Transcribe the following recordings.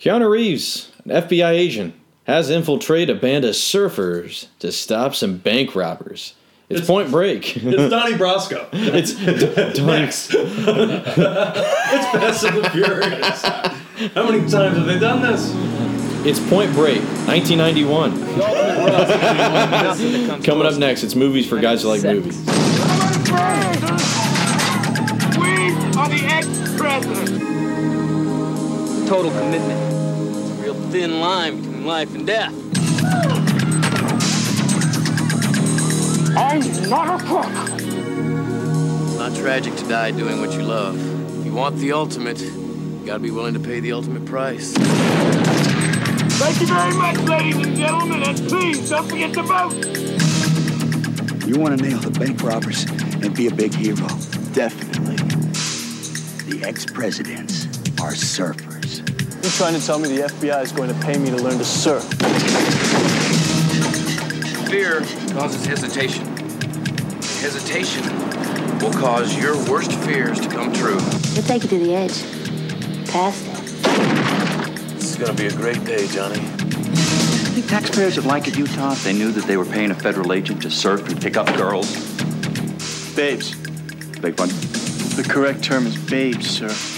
Keanu Reeves, an FBI agent, has infiltrated a band of surfers to stop some bank robbers. It's, It's- Point Break. It's Donnie Brasco. it's Donnie. Next. it's Fast and the Furious. How many times have they done this? It's Point Break, 1991. Coming up next, it's movies for guys who like movies. We are the ex-president. Total commitment. It's a real thin line between life and death. I'm not a crook. It's not tragic to die doing what you love. If you want the ultimate, you gotta be willing to pay the ultimate price. Thank you very much, ladies and gentlemen, and please don't forget to vote. You want to nail the bank robbers and be a big hero? Definitely. The ex-presidents are surfers. You're trying to tell me the FBI is going to pay me to learn to surf? Fear causes hesitation. Hesitation will cause your worst fears to come true. We'll take you to the edge. Past it. This is gonna be a great day, Johnny. I think taxpayers would like it, Utah, if they knew that they were paying a federal agent to surf and pick up girls? Babes. Big one. The correct term is babes, sir.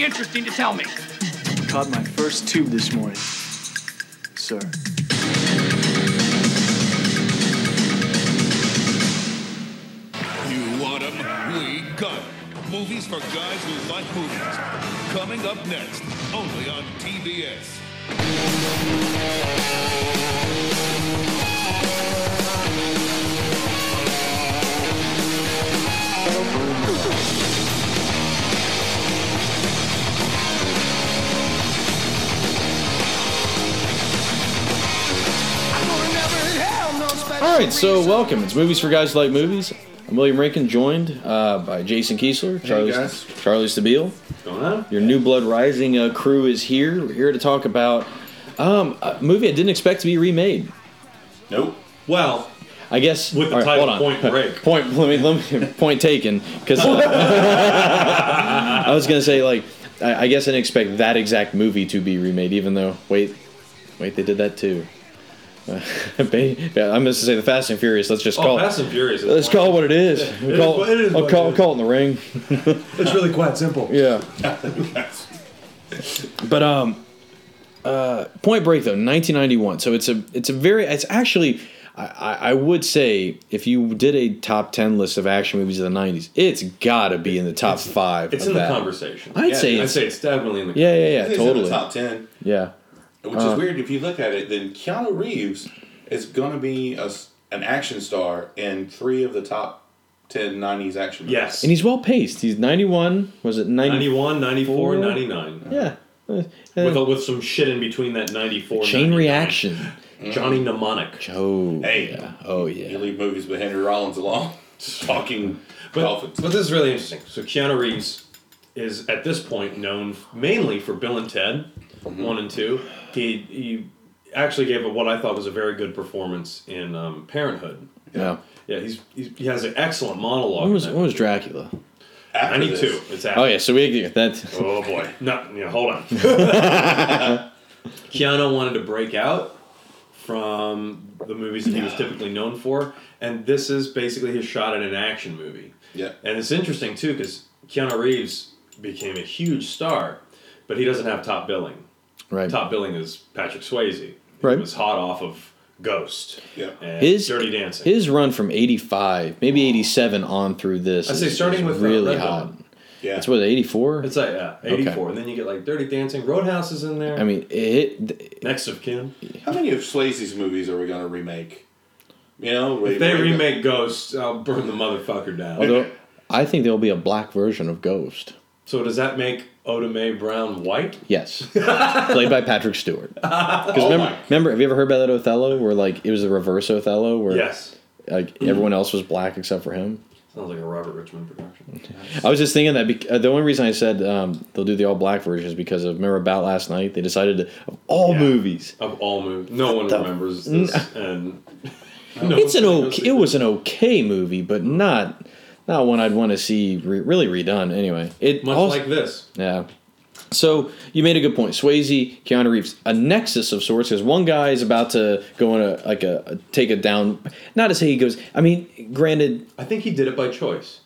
remotely interesting to tell me. Caught my first tube this morning. Sir. You want 'em, we got 'em. Movies for guys who like movies. Coming up next, only on TBS. All right, so welcome. It's movies for guys who like movies. I'm William Rankin, joined uh, by Jason Kiesler, Charlie, guys. Charlie Stabile. Going on? Your New Blood Rising uh, crew is here. We're here to talk about um, a movie I didn't expect to be remade. Nope. Well, I guess With the all title hold on. Point Break. Point. Let me. Let me. Point taken. Because I was gonna say like I, I guess I didn't expect that exact movie to be remade. Even though wait, wait, they did that too. Uh, I'm going to say the Fast and Furious. Let's just oh, call. Fast and Furious. Let's call it what it is. We'll is call, what- it is I'll call, it is. call it in the ring. It's really quite simple. Yeah. But um, uh, Point Break though, 1991. So it's a it's a very it's actually I, I would say if you did a top 10 list of action movies of the 90s, it's got to be in the top five. It's in the conversation. I'd Yeah, say I'd it's say it's definitely in the. yeah yeah yeah It's totally in the top ten, yeah which Uh, is weird if you look at it. Then Keanu Reeves is going to be a s an action star in three of the top 10 90s action movies. Yes. and he's well paced. He's 91. Was it 90? 91, 94, 99. Yeah. Uh, With, with some shit in between that 94 chain 99. reaction. Johnny Mnemonic. Oh Hey. yeah. Oh You yeah. leave movies with Henry Rollins alone, talking But, dolphins. but this is really interesting. So Keanu Reeves is at this point known mainly for Bill and Ted, Mm-hmm. one and two. He he actually gave a, what I thought was a very good performance in um, Parenthood. Yeah. Yeah, he's, he's he has an excellent monologue. When was in when was Dracula? After Ninety two. this, It's after. Oh yeah. So we that. Oh boy. No, yeah, hold on. Keanu wanted to break out from the movies that he was typically known for, and this is basically his shot at an action movie. Yeah. And it's interesting too because Keanu Reeves became a huge star, but he doesn't have top billing. Right. Top billing is Patrick Swayze. Right. He was hot off of Ghost. Yeah. And His Dirty Dancing. His run from '85, maybe '87 on through this. I'd say starting with, uh, really Red hot. Dawn. Yeah. It's what '84. It's like yeah, eighty four, and then you get like Dirty Dancing. Roadhouse is in there. I mean, it. Next of Kin. How many of Swayze's movies are we going to remake? You know, If they remake Ghost, I'll burn the motherfucker down. Although I think there'll be a black version of Ghost. So does that make Oda Mae Brown White. Yes, played by Patrick Stewart. Because Oh remember, remember, have you ever heard about that Othello, where like it was the reverse Othello, where Yes. like everyone else was black except for him. Sounds like a Robert Richmond production. I was just thinking that bec- uh, the only reason I said um, they'll do the all black version is because of remember about last night they decided to of all movies. Of all movies, no one The- remembers this, and no it's an okay. It was an okay movie, but not not one I'd want to see re- really redone. Anyway, it much also- like this. Yeah. So you made a good point. Swayze, Keanu Reeves, a nexus of sorts, because one guy is about to go on a like a, a take it down. Not to say he goes. I mean, granted, I think he did it by choice.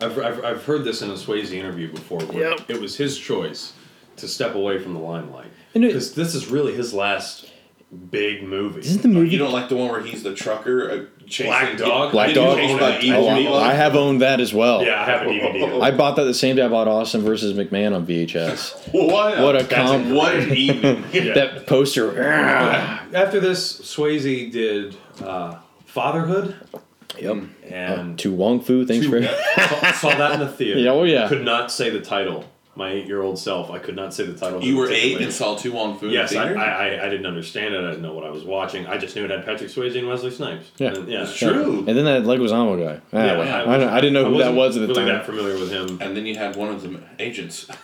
I've, I've, I've heard this in a Swayze interview before. Where Yep. It was his choice to step away from the limelight because this is really his last big movie. isn't the movie You don't like the one where he's the trucker uh, chasing Black Dog? Black Getting Dog? chased by Oh, evil Oh, people? I have owned that as well. Yeah, I have a DVD. I bought that the same day I bought Austin versus McMahon on VHS. What? What a That's com- what an evening. Yeah. That poster. After this, Swayze did uh, Fatherhood Yep. and To Wong Foo. Thanks for. saw, saw that in the theater. Yeah, oh, yeah. Could not say the title. My eight-year-old self, I could not say the title. You were eight and saw To Wong Foo in Yes, the I. I, I, I didn't understand it. I didn't know what I was watching. I just knew it had Patrick Swayze and Wesley Snipes. Yeah. And, yeah, It's true. And then that Leguizamo guy. Ah, Yeah, well, I, don't- I didn't know who that wasn't was at the really time. that familiar with him. And then you had one of the agents.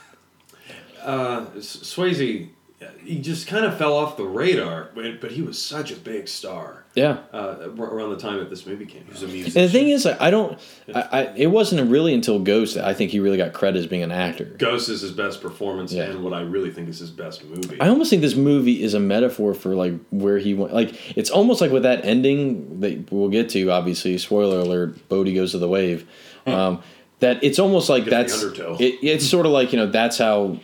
Uh, Swayze, he just kind of fell off the radar, but, but he was such a big star. Yeah. Uh, around the time that this movie came He out. was a musician. And the thing is, I don't. I, I it wasn't really until Ghost that I think he really got credit as being an actor. Ghost is his best performance Yeah. and what I really think is his best movie. I almost think this movie is a metaphor for like where he went. Like it's almost like with that ending that we'll get to. Obviously, spoiler alert: Bodhi goes to the wave. Um, that it's almost like Gets the that's undertow. it, it's sort of like you know that's how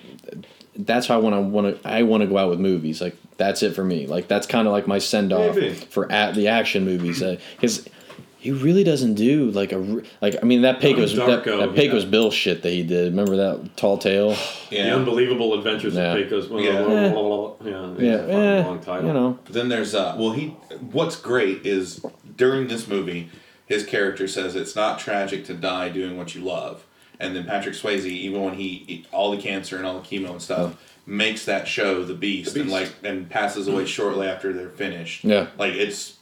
that's how I want to I want to go out with movies. Like that's it for me. Like that's kind of like my send off for at the action movies because. he really doesn't do like a like I mean that Pecos that, Darko, that Pecos yeah. Bill shit that he did. Remember that Tall Tale? The. Unbelievable Adventures Yeah. of Pecos. Yeah. Yeah, yeah, Yeah, it's a fucking long title. you know. Then there's uh well he what's great is during this movie his character says it's not tragic to die doing what you love. And then Patrick Swayze, even when he all the cancer and all the chemo and stuff, makes that show the beast, The and like and passes away shortly after they're finished. Yeah. Like it's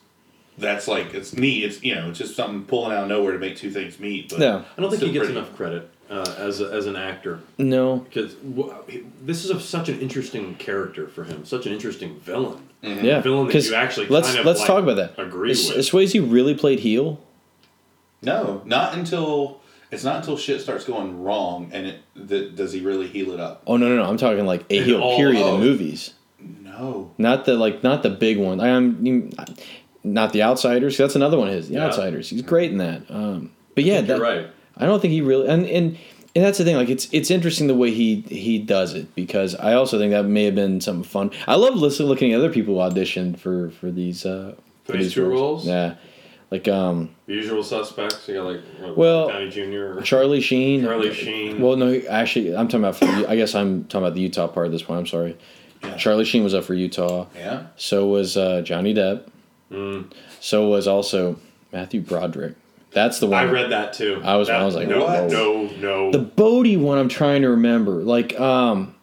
that's like it's neat. It's you know, it's just something pulling out of nowhere to make two things meet. But Yeah. I don't think he gets pretty. enough credit uh, as a, as an actor No, because w- this is a, such an interesting character for him, such an interesting villain. yeah, villain that 'cause you actually let's kind of, let's like, talk about that. agree Is, with. is Swayze really played heel? No, not until it's not until shit starts going wrong and it th- does he really heal it up. Oh no, no, no! I'm talking like a heal heel period oh. in movies, No. not the like not the big one. I am not the Outsiders. That's another one of his. The Yeah. Outsiders. He's great in that. Um, but yeah, that, right. I don't think he really and and. And that's the thing, like it's it's interesting the way he he does it because I also think that may have been something fun. I love listening, looking at other people audition for for these uh, For these two roles? Yeah, like um The usual suspects. You got like uh, Well, Downey Jr. Charlie Sheen. Charlie Sheen. Well, no, actually, I'm talking about. For, I guess I'm talking about the Utah part at this point. I'm sorry. Yeah. Charlie Sheen was up for Utah. Yeah. So was uh, Johnny Depp. Mm. So was also Matthew Broderick. That's the one. I read that too. I was- That- I was like, no, whoa. no, no. the Bodhi one. I'm trying to remember. Like, um,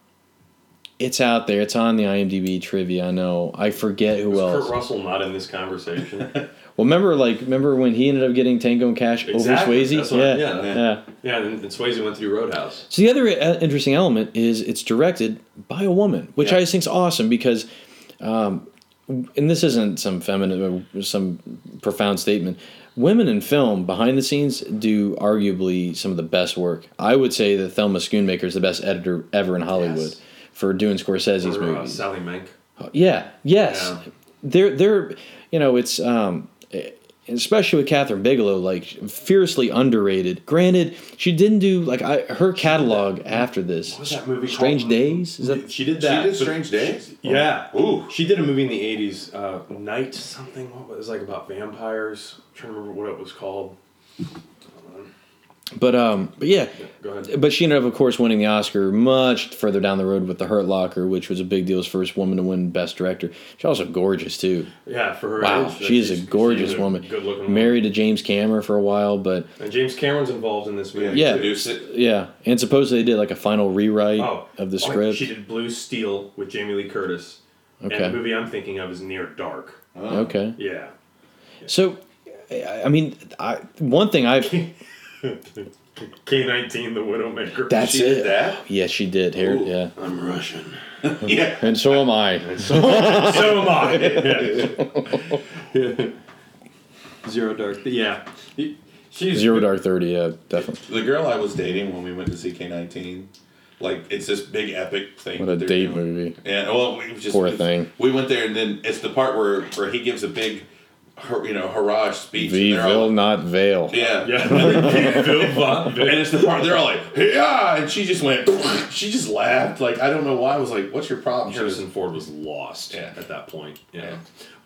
it's out there. It's on the IMDb trivia. I know. I forget who Was else. Kurt Russell not in this conversation? Well, remember, like, remember when he ended up getting Tango and Cash Exactly. over Swayze? That's what- yeah, yeah. yeah. yeah, and, and Swayze went through Roadhouse. So the other uh, interesting element is it's directed by a woman, which Yeah. I just think is awesome because, um, and this isn't some feminine, uh, some profound statement. Women in film behind the scenes do arguably some of the best work. I would say that Thelma Schoonmaker is the best editor ever in Hollywood Yes. For doing Scorsese's Or, uh, movies. Sally Menke. Yeah. Yes. Yeah. They're they're you know it's um especially with Kathryn Bigelow like fiercely underrated. Granted, she didn't do like I her catalog after this. What was that movie Strange called? Days. Is that She did that. She did Strange Days? Yeah. Ooh. She did a movie in the eighties, uh, Night something. What was it like about vampires? I'm trying to remember what it was called. But um, but yeah, Go ahead. but she ended up, of course, winning the Oscar much further down the road with The Hurt Locker, which was a big deal. As first woman to win Best Director. She's also gorgeous too. Yeah, for her Wow, age, she is a gorgeous a woman. Good-looking woman. Married to James Cameron for a while, but And James Cameron's involved in this movie. Yeah. Produce it. yeah, and supposedly they did like a final rewrite Oh, of the oh, script. She did Blue Steel with Jamie Lee Curtis. Okay. And the movie I'm thinking of is Near Dark. Okay, Yeah. so I I mean, I, one thing I've K19, The Widowmaker. that's She it. did that? Yes, she did. Here, Ooh. yeah, I'm Russian. Yeah. and so am I. so am I. Yeah. Zero Dark. Yeah. She's Zero Dark Thirty. Yeah, definitely. The girl I was dating when we went to see K nineteen, like it's this big epic thing. What a date doing. movie. Yeah, well, we just Poor thing. We went there, and then it's the part where where he gives a big, hur- you know, hurrah speech. V and they're all will like- not veil. Yeah, Yeah. Bill and it's the part they're all like, yeah, and she just went, she just laughed. Like I don't know why. I was like, what's your problem? She Harrison Ford was lost Yeah. at that point. Yeah. Yeah.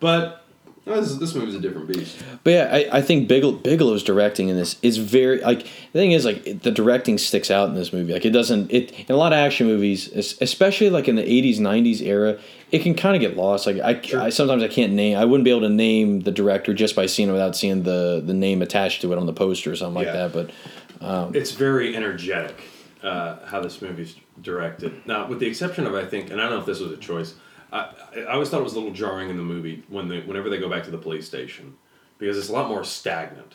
But no, this, this movie's a different beast. But yeah, I, I think Bigelow, Bigelow's directing in this is very like the thing is like it- the directing sticks out in this movie. Like it doesn't it in a lot of action movies, especially like in the '80s '90s era, it can kind of get lost. Like I, I sometimes I can't name. I wouldn't be able to name the director just by seeing it without seeing the the name attached to it on the poster or something Yeah. like that. But It's very energetic uh, how this movie's directed. Now, with the exception of I think, and I don't know if this was a choice. I, I always thought it was a little jarring in the movie when they whenever they go back to the police station because it's a lot more stagnant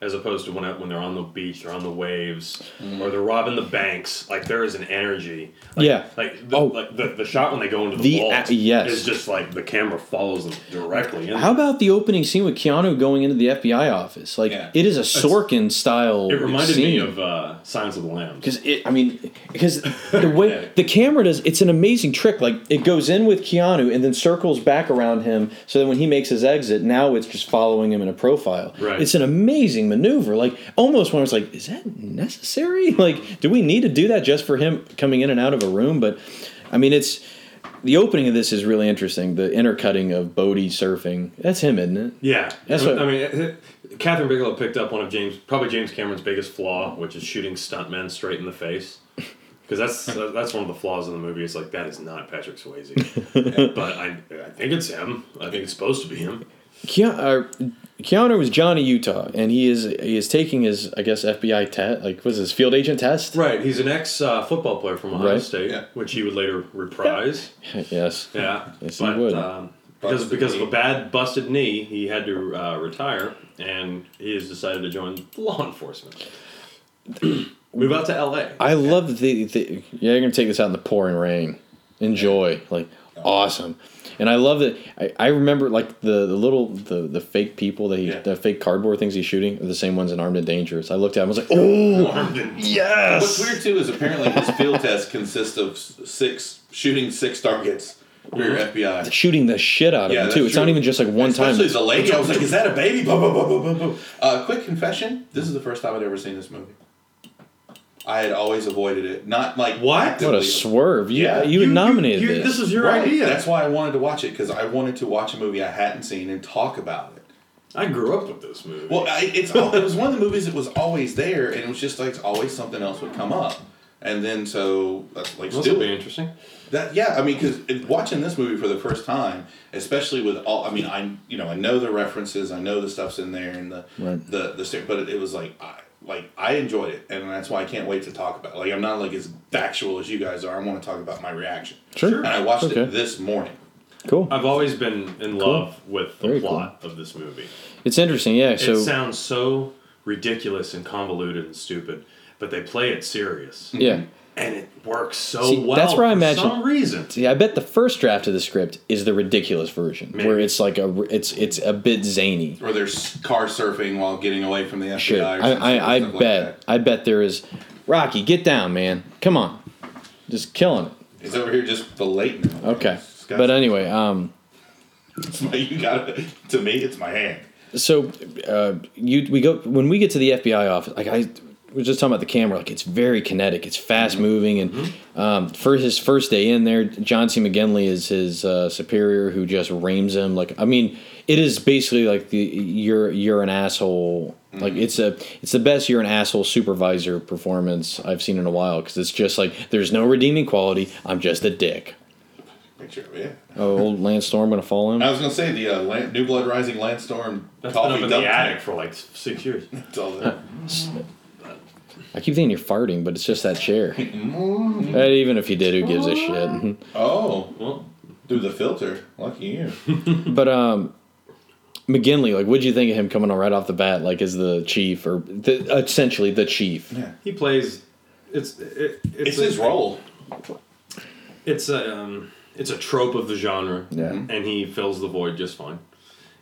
as opposed to when I, when they're on the beach, they're on the waves, or they're robbing the banks. Like there is an energy. Like, Yeah. Like the, Oh. like the, the shot when they go into the, The vault a- yes. is just like the camera follows them directly. In. how about the opening scene with Keanu going into the FBI office? Like Yeah. it is a Sorkin style. it reminded scene. me of uh, Silence of the Lambs. Because it, I mean, because the way the camera does, it's an amazing trick. Like it goes in with Keanu and then circles back around him, so that when he makes his exit, now it's just following him in a profile. Right. It's an amazing maneuver. Like almost when I was like, is that necessary? Like, do we need to do that just for him coming in and out of a room? But I mean, it's the opening of this is really interesting. The intercutting of Bodhi surfing. That's him, isn't it? Yeah, That's I mean, what- I mean, Kathryn Bigelow picked up one of James, probably James Cameron's biggest flaw, which is shooting stuntmen straight in the face. Because that's that's one of the flaws in the movie. It's like that is not Patrick Swayze, but I I think it's him. I think it's supposed to be him. Keanu, uh, Keanu was Johnny Utah, and he is he is taking his I guess FBI test, like was his field agent test. Right, he's an ex uh, football player from Ohio Right. State, Yeah. which he would later reprise. yes. Yeah, Yes, he would. Um, because Busted because of a bad busted knee, he had to uh, retire, and he has decided to join law enforcement. Move out to L.A. I love the, the yeah. You're gonna take this out in the pouring rain. Enjoy, like awesome. And I love that. I, I remember like the, the little the, the fake people that he Yeah. the fake cardboard things he's shooting are the same ones in Armed and Dangerous. I looked at him, I was like, oh yes. What's weird too is apparently his field test consists of six shooting six targets for your FBI. Shooting the shit out of Yeah, too. It's not even just like one time. Especially the lady, I was like, "Is that a baby?" Boom, boom, boom, boom, boom, boom. Uh, quick confession: This is the first time I'd ever seen this movie. I had always avoided it. Not like What? What actively. a swerve! You Yeah. you, had nominated you- this. This is your Right. idea. That's why I wanted to watch it because I wanted to watch a movie I hadn't seen and talk about it. I grew up with this movie. Well, I, it's it was one of the movies that was always there, and it was just like always something else would come up, and then so that's like this still will be interesting. That yeah, I mean, because watching this movie for the first time, especially with all, I mean, I you know I know the references, I know the stuff's in there, and the Right. the the but it, it was like I like I enjoyed it, and that's why I can't wait to talk about. it. Like I'm not like as factual as you guys are. I want to talk about my reaction. Sure. And I watched Okay. it this morning. cool. I've always been in love with the Very plot of this movie. It's interesting. Yeah. So it sounds so ridiculous and convoluted and stupid, but they play it serious, yeah. And it works so See, well. that's where I for imagine- some reason. See, I bet the first draft of the script is the ridiculous version, Maybe. where it's like a it's it's a bit zany. Or there's car surfing while getting away from the FBI. Or I I, I like bet I bet there is. Rocky, get down, man. Come on, just killing it. It's over here just blatant. Okay, but anyway, um, It's my, you got it. To me, it's my hand. so uh, you we go when we get to the FBI office. Like I, we were just talking about the camera. Like it's very kinetic. It's fast moving, and um, for his first day in there, John C. McGinley is his uh, superior who just reams him. Like I mean, it is basically like the you're you're an asshole. Like it's a it's the best you're an asshole supervisor performance I've seen in a while because it's just like there's no redeeming quality. I'm just a dick. Picture of it. Oh, old Lance Storm gonna fall in. I was gonna say the uh, Lan- New Blood Rising Landstorm That's been up in the tank. attic for like six years. It's all there. I keep thinking you're farting, but it's just that chair. Uh, even if you did, who gives a shit? Oh, Well, through the filter. Lucky you. But um, McGinley, like, what'd you think of him coming on right off the bat, like as the chief or the, essentially the chief? Yeah. he plays. It's it, it's, It's a- his role. It's a um, it's a trope of the genre. Yeah. and he fills the void just fine.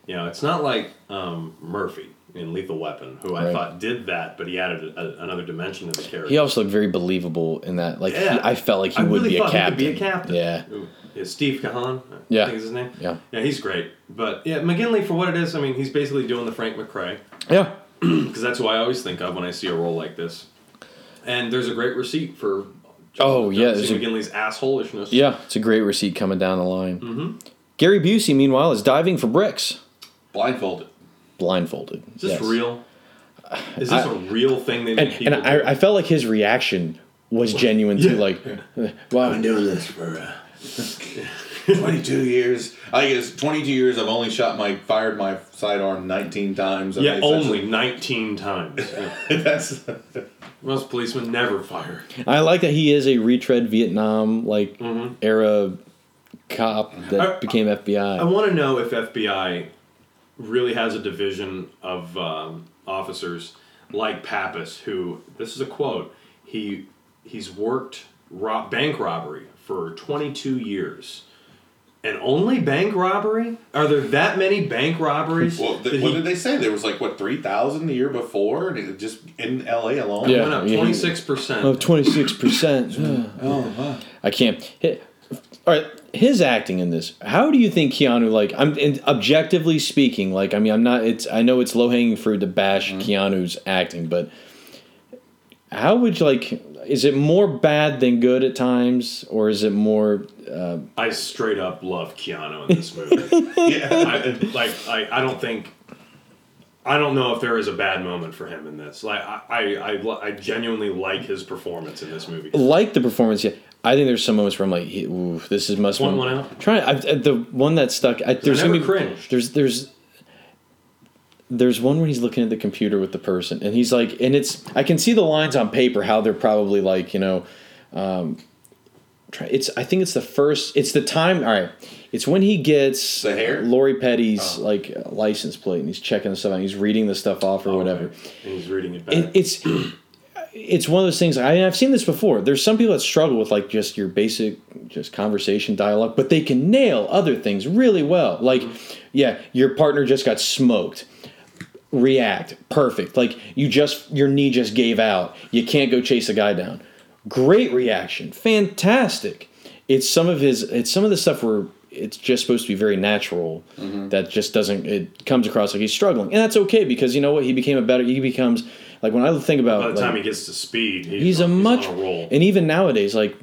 You know, it's not like um, Murphy in Lethal Weapon, who I thought did that, but he added a, another dimension to the character. He also looked very believable in that. Like, he- I felt like he I would really be a captain. be a captain. Yeah, yeah, Steve Kahan. I Yeah. think is his name. yeah, Yeah, he's great. But yeah, McGinley for what it is, I mean, he's basically doing the Frank McRae yeah. because that's who I always think of when I see a role like this. And there's a great receipt for. Oh, yeah, John there's C. a- McGinley's assholishness. Yeah, it's a great receipt coming down the line. Mm-hmm. Gary Busey, meanwhile, is diving for bricks, Blindfolded. Blindfolded. Is this Yes. real? Is this I- a real thing they And, make and? I, I felt like his reaction was genuine too. Like, Yeah. Like, wow, Been doing this for uh, 22 years. I guess 22 years. I've only shot my fired my sidearm 19 times. I yeah, mean, only 19 times. Yeah. That's Most policemen never fire. I like that he is a retread Vietnam like Mm-hmm. era cop that I- became FBI. I want to know if FBI really has a division of um, officers like Pappas, who this is a quote. He he's worked ro- bank robbery for 22 years. And only bank robbery? Are there that many bank robberies? well. Th- what he- did they say? There was like what 3,000 the year before, and it just in L.A. alone. Yeah. went up 26%. Oh, 26%. Oh, I can't. hi- All right, his acting in this. How do you think Keanu like I'm and objectively speaking, like I mean I'm not it's I know it's low-hanging fruit to bash Mm-hmm. Keanu's acting, but how would you like is it more bad than good at times or is it more uh, I straight up love Keanu in this movie. yeah. I, like I, I don't think I don't know if there is a bad moment for him in this. Like I, I, I, I genuinely like his performance in this movie. like the performance yet? I think there's some moments where I'm like, ooh, this is must Point be- one out. Trying I, the one that stuck. I, there's never gonna be cringed. there's there's there's one where he's looking at the computer with the person, and he's like, and it's I can see the lines on paper how they're probably like you know, um, try, it's I think it's the first it's the time. All right, it's when he gets The hair? Lori Petty's like uh, license plate, and he's checking the stuff out. He's reading the stuff off or whatever. Okay. And he's reading it back. It, it's it's one of those things. I mean, I've seen this before. There's some people that struggle with like just your basic just conversation dialogue, but they can nail other things really well. Like, yeah, your partner just got smoked. React perfect. Like you just your knee just gave out. You can't go chase the guy down. Great reaction. Fantastic. It's some of his. It's some of the stuff where it's just supposed to be very natural. Mm-hmm. That just doesn't. It comes across like he's struggling, and that's okay because you know what? He became a better. He becomes like when I think about By the like, time he gets to speed, he's, he's a on, much he's on a roll. and even nowadays like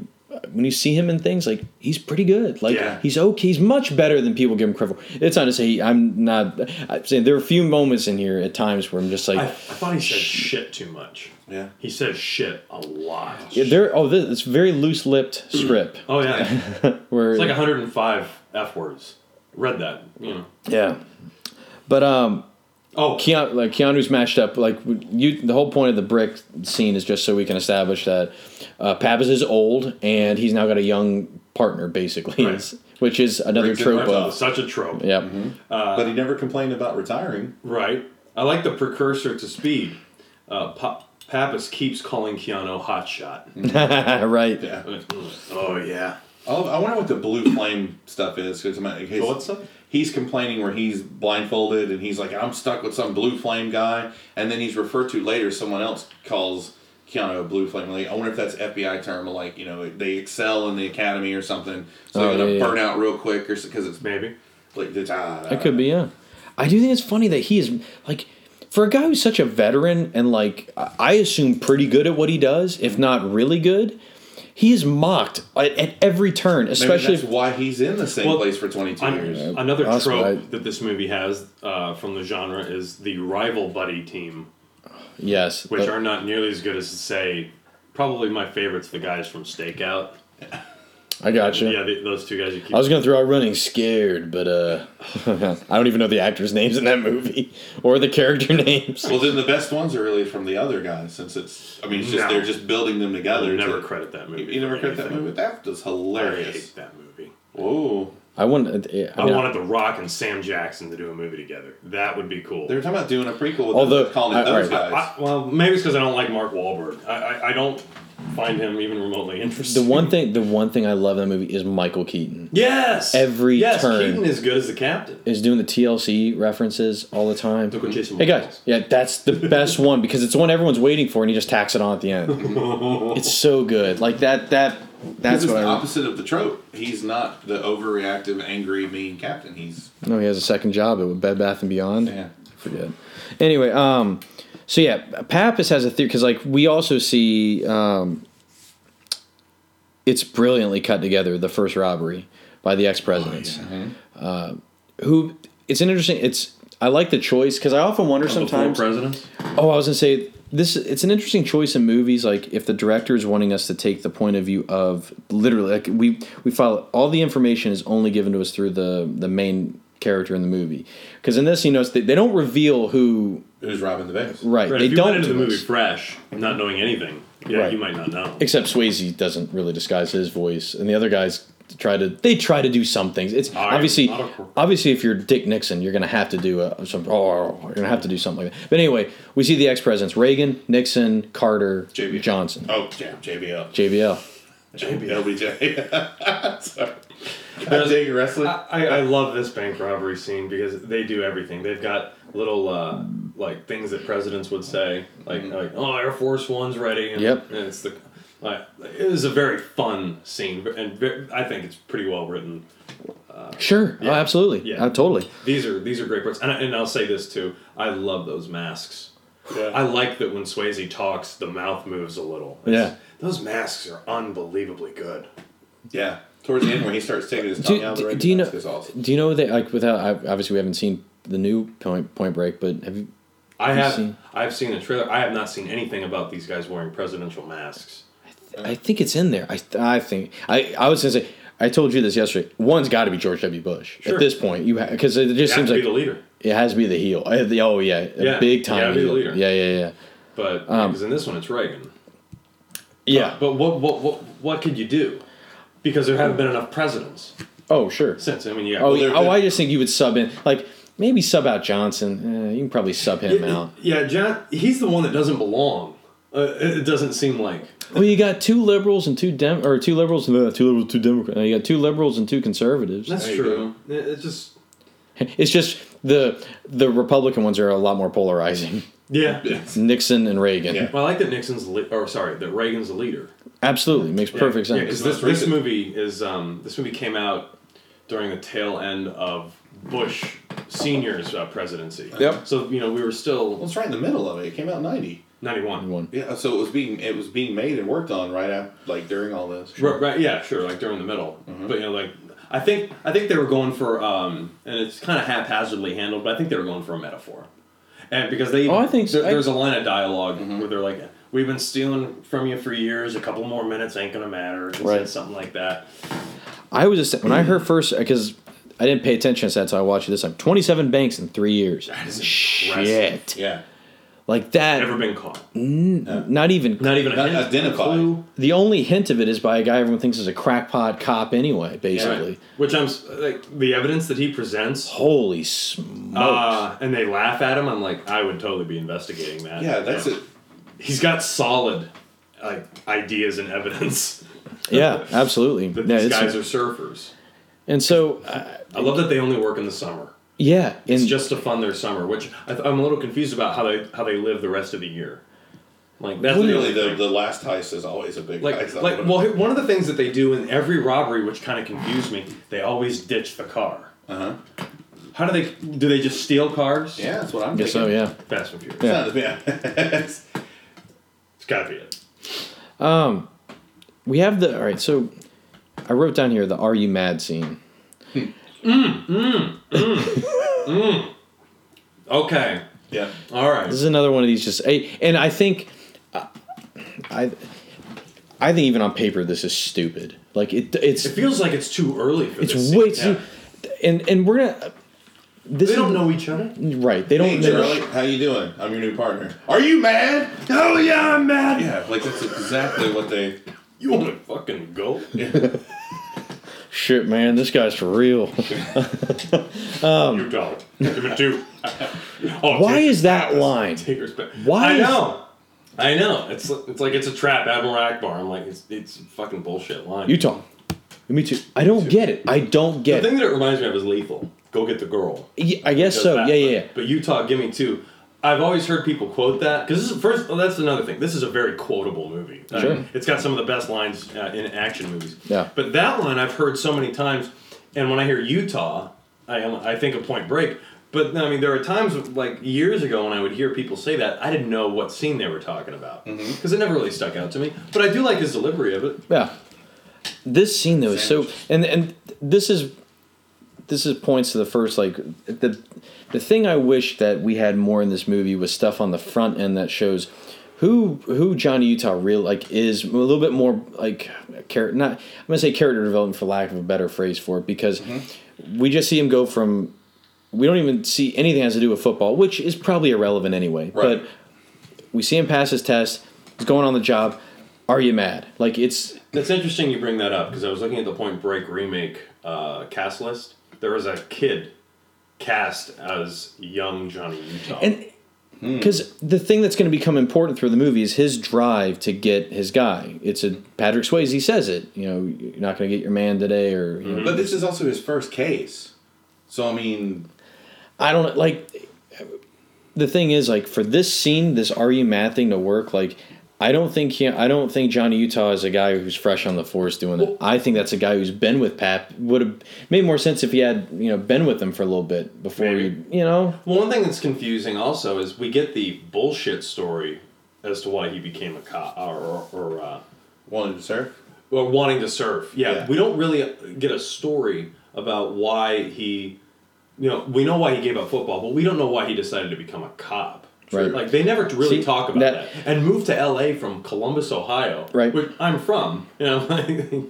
when you see him in things like he's pretty good like Yeah. he's okay he's much better than people give him credit for it's not to say he, i'm not i'm saying there are a few moments in here at times where i'm just like I, I thought he said shit too much. Yeah. He says shit a lot. yeah, there oh this it's very loose-lipped script Oh yeah, where it's like 105 f words. Read that. You know. yeah but um Oh, Keanu, like Keanu's matched up. Like you, the whole point of the brick scene is just so we can establish that uh, Pappas is old and he's now got a young partner, basically, Right. which is another Brings it trope oh, of. such a trope. Yep. but he never complained about retiring. Right. I like the precursor to speed. Uh, pa- Pappas keeps calling Keanu hotshot. right. Yeah. Oh yeah. Oh, I wonder what the blue flame stuff is because What's up? He's complaining where he's blindfolded and he's like, I'm stuck with some blue flame guy, and then he's referred to later. Someone else calls Keanu a blue flame. Like, I wonder if that's FBI term, like you know they excel in the academy or something, so Oh, they're gonna yeah, yeah. burn out real quick, or because it's Maybe. like it's, ah, That could be, yeah. I do think it's funny that he is like for a guy who's such a veteran and like I I assume pretty good at what he does, if not really good, he is mocked at, at every turn, Maybe especially that's why he's in the same Well, place for 22 An- years. Another That's trope right. that this movie has uh, from the genre is the rival buddy team, yes, which the- are not nearly as good as say. Probably my favorite's the guys from Stakeout. I got you. Yeah, the, those two guys you keep. I was gonna throw out running scared, but uh, I don't even know the actors' names in that movie or the character names. Well, then the best ones are really from the other guys, since it's. I mean, it's just No. they're just building them I together. never to- credit that movie. You never for credit that anything. movie. That was I hilarious. hate that movie. Whoa. I wanted. I, I mean, wanted The Rock and Sam Jackson to do a movie together. That would be cool. They were talking about doing a prequel with Although- them, calling it I- those alright. guys. I, well, maybe it's because I don't like Mark Wahlberg. I, I, I don't find him even remotely interesting. The one thing, the one thing I love in that movie is Michael Keaton. Yes. Every yes, turn. Keaton is good as the captain. Is doing the TLC references all the time. Look what Jason Hey Momoa guys, yeah, that's the best one because it's the one everyone's waiting for, and he just tacks it on at the end. it's so good, like that. That that's He's what the I. opposite of the trope. He's not the overreactive, angry, mean captain. He's No, he has a second job at Bed Bath and Beyond. yeah. I forget. Anyway, um, so yeah, Pappas has a theory because like we also see, um, it's brilliantly cut together. The first robbery by the ex presidents, uh, who it's an interesting. It's I like the choice because I often wonder sometimes. presidents. Oh, I was gonna say this. It's an interesting choice in movies. Like if the director is wanting us to take the point of view of literally, like we we follow all the information is only given to us through the the main character in the movie. Because in this, you know, they, they don't reveal who. Who's robbing the banks? Right, Right, they if you don't went into to the movie us. fresh, not knowing anything, yeah, Right. you might not know. Except Swayze doesn't really disguise his voice, and the other guys try to. They try to do some things. It's I obviously not a cor- obviously if you're Dick Nixon, you're gonna have to do a, some. Oh, you're gonna have to do something like that. But anyway, we see the ex presidents: Reagan, Nixon, Carter, JBL. Johnson, Oh, yeah, JBL. JBL. LBJ. Sorry. I'm digging wrestling. I, I, I love this bank robbery scene because they do everything. They've got little uh, like things that presidents would say, like like oh Air Force One's ready. And, Yep. And it's the like it is a very fun scene, and ve- I think it's pretty well written. Sure. Oh, absolutely. Yeah. Uh, totally. These are these are great parts, and, I, and I'll say this too. I love those masks. Yeah. I like that when Swayze talks, the mouth moves a little. Yeah. Those masks are unbelievably good. yeah. Towards the end, when he starts taking his Do, tongue out of the do, do you know? awesome. Do you know that like without obviously we haven't seen the new Point Point Break, but have you? I You've have seen- I've seen the trailer. I have not seen anything about these guys wearing presidential masks. I think it's in there. I I think I I was gonna say. I told you this yesterday. One's got to be George W. Bush Sure. at this point. You because it just have seems to like be the leader, it has to be the heel. Oh yeah, Yeah, big time the leader. Yeah, yeah, yeah. but Um, because in this one it's Reagan. Yeah. But what what what what could you do? Because there haven't been enough presidents Oh sure. since. I mean, yeah. Oh, they're- oh, they're- I just think you would sub in like maybe sub out Johnson. Eh, you can probably sub him yeah, out. yeah, John. He's the one that doesn't belong. Uh, it it doesn't seem like. Well, you got two liberals and two dem or two liberals, and uh, two liberals, two Democrats. You got two liberals and two conservatives. That's There you true. It, it's just It's just the the Republican ones are a lot more polarizing. yeah. Nixon and Reagan. Yeah. Well, I like that Nixon's le- or sorry, that Reagan's the leader. Absolutely makes perfect Yeah, sense. because Most this, this movie is um, this movie came out during the tail end of Bush Senior's uh, presidency. Yep. So you know we were Well, still it's right in the middle of it. It came out in ninety. ninety one. One. Yeah, so it was being it was being made and worked on right after, like during all this. Right, right, yeah, sure, like during the middle. Mm-hmm. But you know, like I think I think they were going for, um, and it's kind of haphazardly handled, but I think they were going for a metaphor, and because they, Oh, I think so. there- there's a line of dialog Mm-hmm. where they're like, "We've been stealing from you for years. A couple more minutes ain't gonna matter," and Right. something like that. I was just when I heard first because I didn't pay attention to that, so I watched it this time. Twenty-seven banks in three years. is Shit, impressive. Yeah, like that. Never been caught. Not even. Not even a Not hint, identified. a clue. The only hint of it is by a guy everyone thinks is a crackpot cop anyway. Basically, Right. Which I'm like the evidence that he presents, holy smokes! uh, and they laugh at him. I'm like, I would totally be investigating that. yeah, that's You it. He's got solid like ideas and evidence yeah, absolutely. that Yeah, these it's- guys are surfers. and so uh, I love that they only work in the summer. yeah, It's and just to fund their summer, which I, I'm a little confused about how they how they live the rest of the year. Like that's the Really, only the, the last heist is always a big like heist. like well, one of the things that they do in every robbery, which kind of confused me, they always ditch the car. uh huh. How do they? Do they just steal cars? Yeah, that's what I'm Guess so. Yeah. Fast and Furious. Yeah. Yeah. It's gotta be it. Um, we have the all right. So I wrote down here the "Are you mad?" scene. Mm, mm, mm, mm. Okay. yeah. All right. This is another one of these just a- and I think uh, I I think even on paper this is stupid. Like it it's It feels like it's too early for it's this. way scene. too and and we're gonna this They don't know each other. right. They don't Hey, they don't- Charlie, how you doing? I'm your new partner. Are you mad? Oh yeah, I'm mad. Yeah, like that's exactly what they. You want to fucking go? shit man, this guy's for real. Um, you don't. Give it two. Oh, Why take is that line? Why I is- know. I know. It's it's like it's a trap, Admiral Ackbar. I'm like it's it's a fucking bullshit line. Utah. Me too. I don't get it. I don't get. It. The thing it. that it reminds me of is Lethal. Go get the girl. Yeah, I guess so. that, Yeah, yeah, but- yeah. But Utah, give me two. I've always heard people quote that because this is first. Well, that's another thing. This is a very quotable movie. Sure. it's got some of the best lines uh, in action movies. Yeah. But that line I've heard so many times, and when I hear Utah, I I think of Point Break. But I mean, there are times like years ago when I would hear people say that I didn't know what scene they were talking about because it never really stuck out to me. But I do like his delivery of it. Yeah. This scene though is so and and this is this is points to the first like the the thing I wish that we had more in this movie was stuff on the front end that shows who who Johnny Utah real like is a little bit more like character not I'm gonna say character development for lack of a better phrase for it because we just see him go from we don't even see anything has to do with football which is probably irrelevant anyway Right. but we see him pass his test he's going on the job are you mad like it's It's interesting you bring that up because I was looking at the Point Break remake uh, cast list. There was a kid cast as young Johnny Utah. And hmm. because the thing that's going to become important through the movie is his drive to get his guy. It's a Patrick Swayze He says it. You know, you're not going to get your man today, or you know, But this is also his first case, so I mean, I don't like. The thing is, like for this scene, this "Are you mad?" thing to work, like I don't think he, I don't think Johnny Utah is a guy who's fresh on the force doing that. I think that's a guy who's been with Pap. Would have made more sense if he had you know been with him for a little bit before Maybe. he, you know. Well, one thing that's confusing also is we get the bullshit story as to why he became a cop or, or uh, wanted to surf. or wanting to surf. Yeah, Yeah. we don't really get a story about why he, you know, we know why he gave up football, but we don't know why he decided to become a cop. Right. Like they never really See, talk about that- that. And moved to L.A. from Columbus, Ohio. Right. Which I'm from. You know,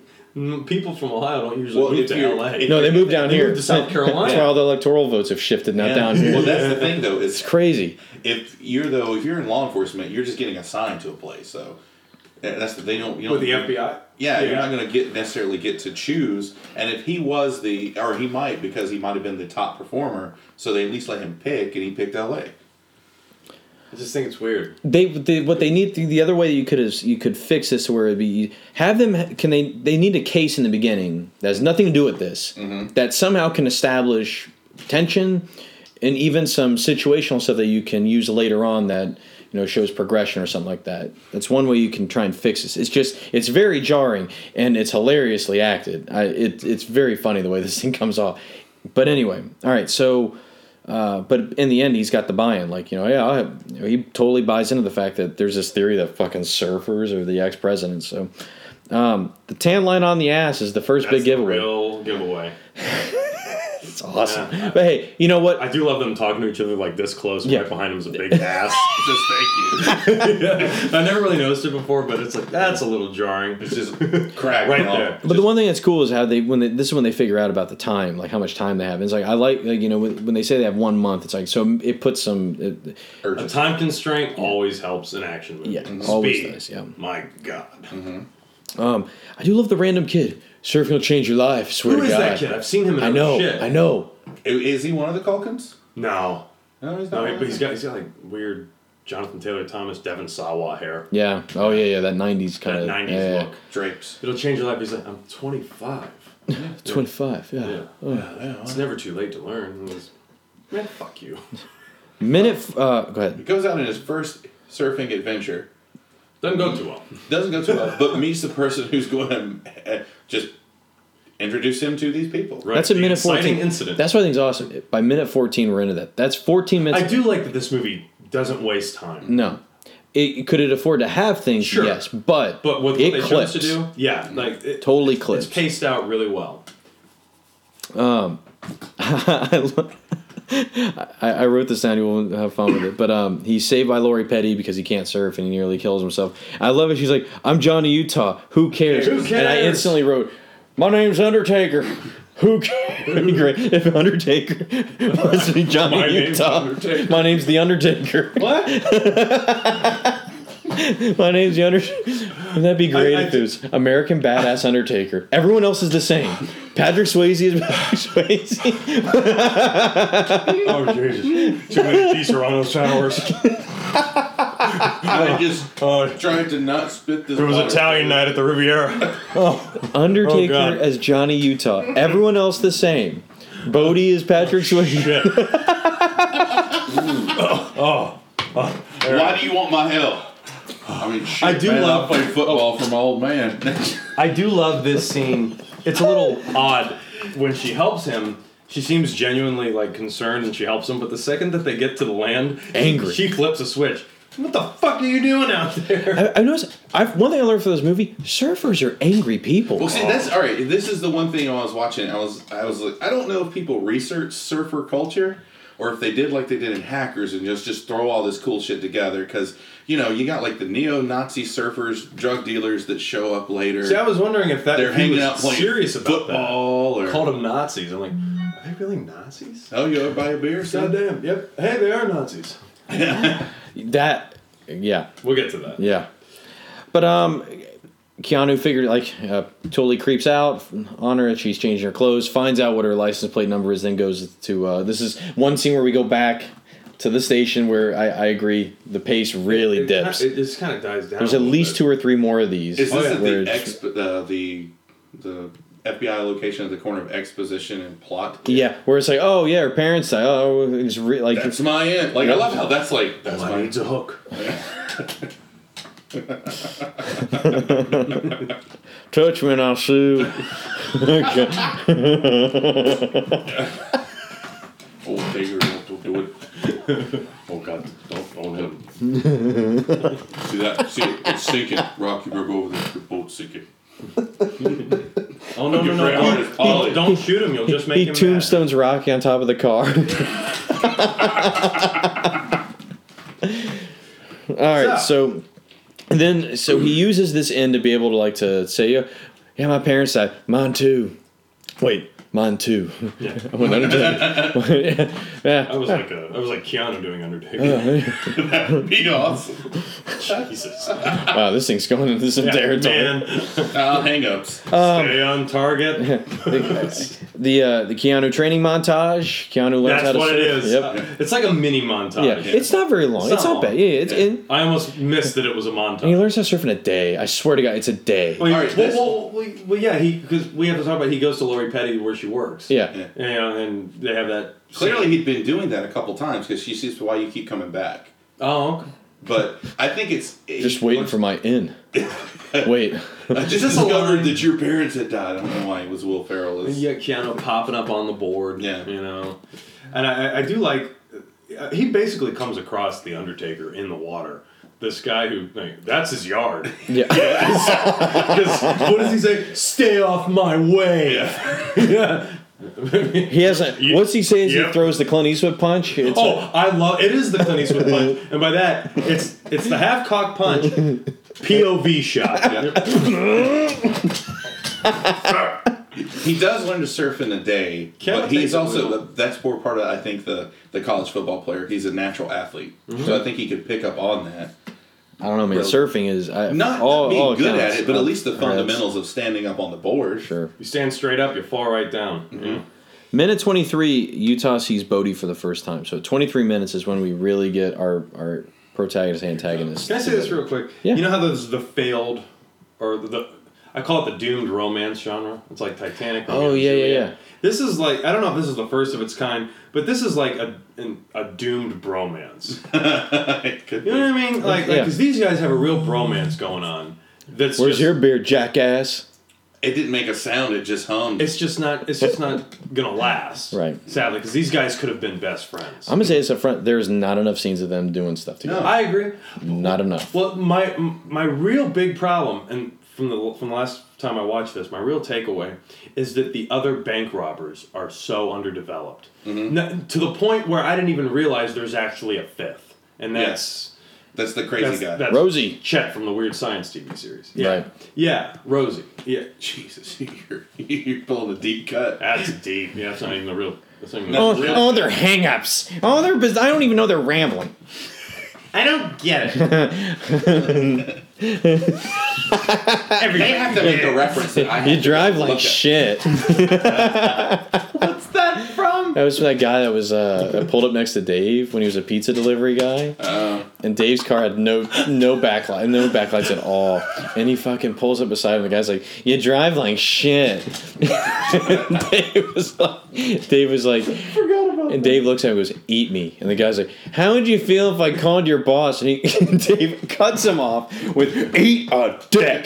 people from Ohio don't usually Well, move to you're- L.A. No, they moved down They here moved to South Carolina. That's why all the electoral votes have shifted now Yeah. down here. Well, that's the thing though. Is It's crazy. if you're though if you're in law enforcement, you're just getting assigned to a place. So eh, that's the, they don't you know with the FBI. Yeah, you're not going to get necessarily get to choose. And if he was the, or he might because he might have been the top performer, so they at least let him pick, and he picked L.A. I just think it's weird. They, they what they need the other way you could is you could fix this where it'd be have them can they they need a case in the beginning that has nothing to do with this mm-hmm. that somehow can establish tension and even some situational stuff that you can use later on that you know shows progression or something like that. That's one way you can try and fix this. It's just it's very jarring and it's hilariously acted. I, it, it's very funny the way this thing comes off. But anyway, all right, so. Uh, but in the end, he's got the buy-in. Like you know, yeah, you know, he totally buys into the fact that there's this theory that fucking surfers are the ex-presidents. So, um, the tan line on the ass is the first That's big giveaway. The real giveaway. It's awesome. Yeah. But hey, you know what? I do love them talking to each other like this close. Yeah. Right behind him is a big ass. Just thank you. I never really noticed it before, but it's like that's a little jarring. It's just crack right there. But the one thing that's cool is how they when they, this is when they figure out about the time, like how much time they have. And it's like I like, like you know when, when they say they have one month, it's like so it puts some. It, A time constraint always helps in action movies. Yeah, mm-hmm. Speed. always does, yeah. My God. Mm-hmm. um, I do love the random kid. Surfing will change your life. Swear Who to is God. that kid? I've seen him in I other know. shit. I know. Is he one of the Culkins? No. No, he's No, not. but he's got he's got like weird Jonathan Taylor Thomas, Devon Sawa hair. Yeah. Oh yeah, yeah. That '90s kind That of nineties yeah, look. drapes. It'll change your life. He's like, I'm twenty five. Twenty five. Yeah. Yeah. Oh. It's never too late to learn. Was- Man, fuck you. Minute. f- Uh, go ahead. He goes out on his first surfing adventure. Doesn't go too well. Doesn't go too well, but meets the person who's going to uh, just introduce him to these people. Right. That's a the minute fourteen. incident. That's what I think is awesome. By minute fourteen, we're into that. That's fourteen minutes. I do like that this movie doesn't waste time. No, it could it afford to have things? Sure. Yes, but But with what it they clips. chose to do, yeah, like it, Totally it's paced out really well. Um, I, lo- I I wrote this down. You will have fun with it. But um, he's saved by Lori Petty because he can't surf and he nearly kills himself. I love it. She's like, "I'm Johnny Utah. Who cares?" Who And I instantly wrote, "My name's Undertaker." Who cares? Be great if Undertaker was Johnny My name's Utah. Undertaker. My name's the Undertaker. What? My name's the Undertaker. Wouldn't that be great I- I if it was American Badass Undertaker? Everyone else is the same. Patrick Swayze is Patrick Swayze. oh Jesus! Too many Di Serrano showers. I just uh, tried to not spit this. There was. Italian night at the Riviera. Undertaker Oh, as Johnny Utah. Everyone else the same. Bodhi is Patrick Swayze. Mm. Oh, oh, oh Why do you want my help? I mean, shit, I do man, love- I play football for my old man. I do love this scene. It's a little odd when she helps him. She seems genuinely like concerned and she helps him, but the second that they get to the land, Angry. she flips a switch. What the fuck are you doing out there? I, I noticed. I've, one thing I learned from this movie: surfers are angry people. Well, see, that's all right. This is the one thing I was watching. I was, I was like, I don't know if people research surfer culture or if they did like they did in Hackers and just just throw all this cool shit together. Because you know, you got like the neo-Nazi surfers, drug dealers that show up later. See, I was wondering if that They're if he hanging was out playing serious about football that. or- Called them Nazis. I'm like, are they really Nazis? oh, you ever buy a beer? son? Goddamn. Yep. Hey, they are Nazis. That, yeah, We'll get to that. yeah. But um, Keanu figured like uh, totally creeps out on her. She's changing her clothes, finds out what her license plate number is, then goes to. Uh, this is one scene where we go back to the station where I, I agree the pace really It, dips. It, just kind of dies down. There's at least bit. two or three more of these. Is this Oh, yeah. the exp- uh, the the FBI location at the corner of Exposition and Plot? Yeah, where it's like, oh yeah, her parents died. Oh, it's re- like That's my end. Like I love how that's like that's Mine my needs a hook. touch me and I'll sue. Okay. oh Taker, don't do it. Oh God! Don't don't own him. See that? See it? It's sinking. Rocky River over there. The boat's sinking. Oh no no Your no! Bret Hart is Don't, Polly. don't, don't shoot him. You'll just make he him mad. tombstones Rocky on top of the car. All right, so then so he uses this end to be able to like to say, yeah, yeah, my parents died, mine too. Wait, mine too. Yeah. I went Undertaker. yeah, I was like a, I was like Keanu doing Undertaker. That'd be awesome. Jesus. wow, this thing's going into some territory. Man, Uh, hang-ups. stay on target. The uh, the Keanu training montage. Keanu learns how to. That's what surf. it is. Yep. It's like a mini montage. Yeah, it's not very long. It's, not, long. bad. Yeah, it's in. I almost missed that it was a montage. And he learns how to surf in a day. I swear to God, it's a day. Well, All right, well, well, well, well, yeah, he because we have to talk about he goes to Lori Petty where she works. Yeah. Yeah. You know, and they have that. Clearly, he'd been doing that a couple times because she sees why you keep coming back. Oh, okay. But I think it's Just waiting for my in. Wait. I just Is this a discovered that your parents had died. I don't know why it was Will Ferrell. Is Yeah, Keanu popping up on the board. Yeah. you know, and I, I do like. uh, He basically comes across the Undertaker in the water. This guy who like, that's his yard. Yeah. Because what does he say? Stay off my way. Yeah. He hasn't. What's he say as Yep. he throws the Clint Eastwood punch? It's Oh, I love it. Is the Clint Eastwood punch, and by that, it's it's the half cock punch, POV shot. he does learn to surf in a day, Kevin but he's also little. that's more part of I think the the college football player. He's a natural athlete, Mm-hmm. so I think he could pick up on that. I don't know, man. Really? Surfing is I, Not, all, not being all good accounts, at it, but uh, at least the that's- fundamentals of standing up on the board. Sure. You stand straight up, you fall right down. Mm-hmm. you know? Minute twenty three, Utah sees Bodhi for the first time. So twenty three minutes is when we really get our our protagonist antagonist. Can I say this real quick? Yeah. You know how there's the failed, or the, the I call it the doomed romance genre. It's like Titanic. Oh, yeah, yeah, yeah. This is like I don't know if this is the first of its kind, but this is like a an, a doomed bromance. it could You know what I mean? Like, Yeah. because these guys have a real bromance going on. That's Where's just, your beer, jackass? it didn't make a sound. It just hummed. It's just not. It's just not gonna last. Right. Sadly, because these guys could have been best friends. I'm gonna say this up front. There's not enough scenes of them doing stuff together. No, I agree. Not enough. Well, my my real big problem, and from the from the last time I watched this, my real takeaway is that the other bank robbers are so underdeveloped, Mm-hmm. No- to the point where I didn't even realize there's actually a fifth, and that's That's the crazy that's, guy. that's Rosie. Chet from the Weird Science TV series. Yeah, Right. yeah, Rosie. Yeah, Jesus, you're, you're pulling a deep cut. that's deep. Yeah, that's not even the real. That's not even Oh, the real. oh, they're hang-ups. Oh, they're. I don't even know they're rambling. I don't get it. They have to make a reference. That I have You drive look like shit. That was from that guy that was uh, pulled up next to Dave when he was a pizza delivery guy. Uh, And Dave's car had no no backlight, no backlights at all. And he fucking pulls up beside him. The guy's like, "You drive like shit." Dave was like, Dave was like, and Dave looks at him and goes, "Eat me." And the guy's like, "How would you feel if I called your boss?" And he Dave cuts him off with "Eat a dick,"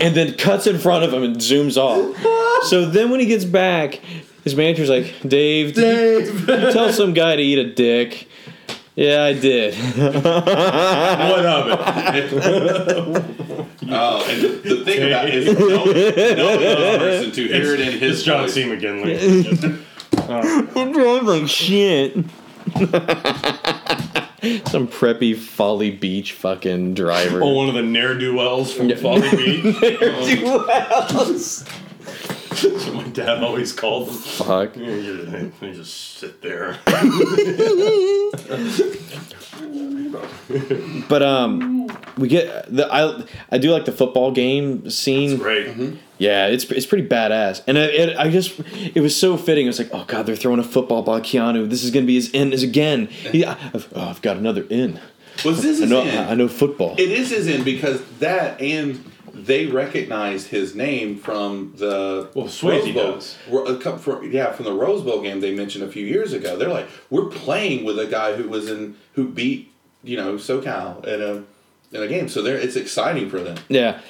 and then cuts in front of him and zooms off. So then when he gets back, his manager's like, "Dave, Dave, tell some guy to eat a dick." Yeah, I did. What of it? oh, and the, the thing about it is no, no other person to hear it in his It's John voice. C. McGinley. You drive like shit. Some preppy Folly Beach fucking driver. Oh, one of the ne'er do wells from Folly Beach. That's what my dad always called them. Fuck. You just, just sit there. But um, we get the I I do like the football game scene. Great. Yeah, it's it's pretty badass, and it, it, I just it was so fitting. It was like, oh god, they're throwing a football by Keanu. This is gonna be his end is again. He, I've, oh, I've got another in. Was this I his know in? I know football. It is his end because that and they recognize his name from the Well, Swayze Rose Bowl. does. A couple- from- yeah, from the Rose Bowl game they mentioned a few years ago. They're like, we're playing with a guy who was in who beat you know SoCal in a in a game. So they're it's exciting for them. yeah,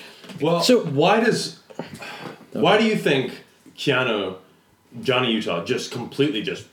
Well, So- so why does why do you think Keanu, Johnny Utah, just completely just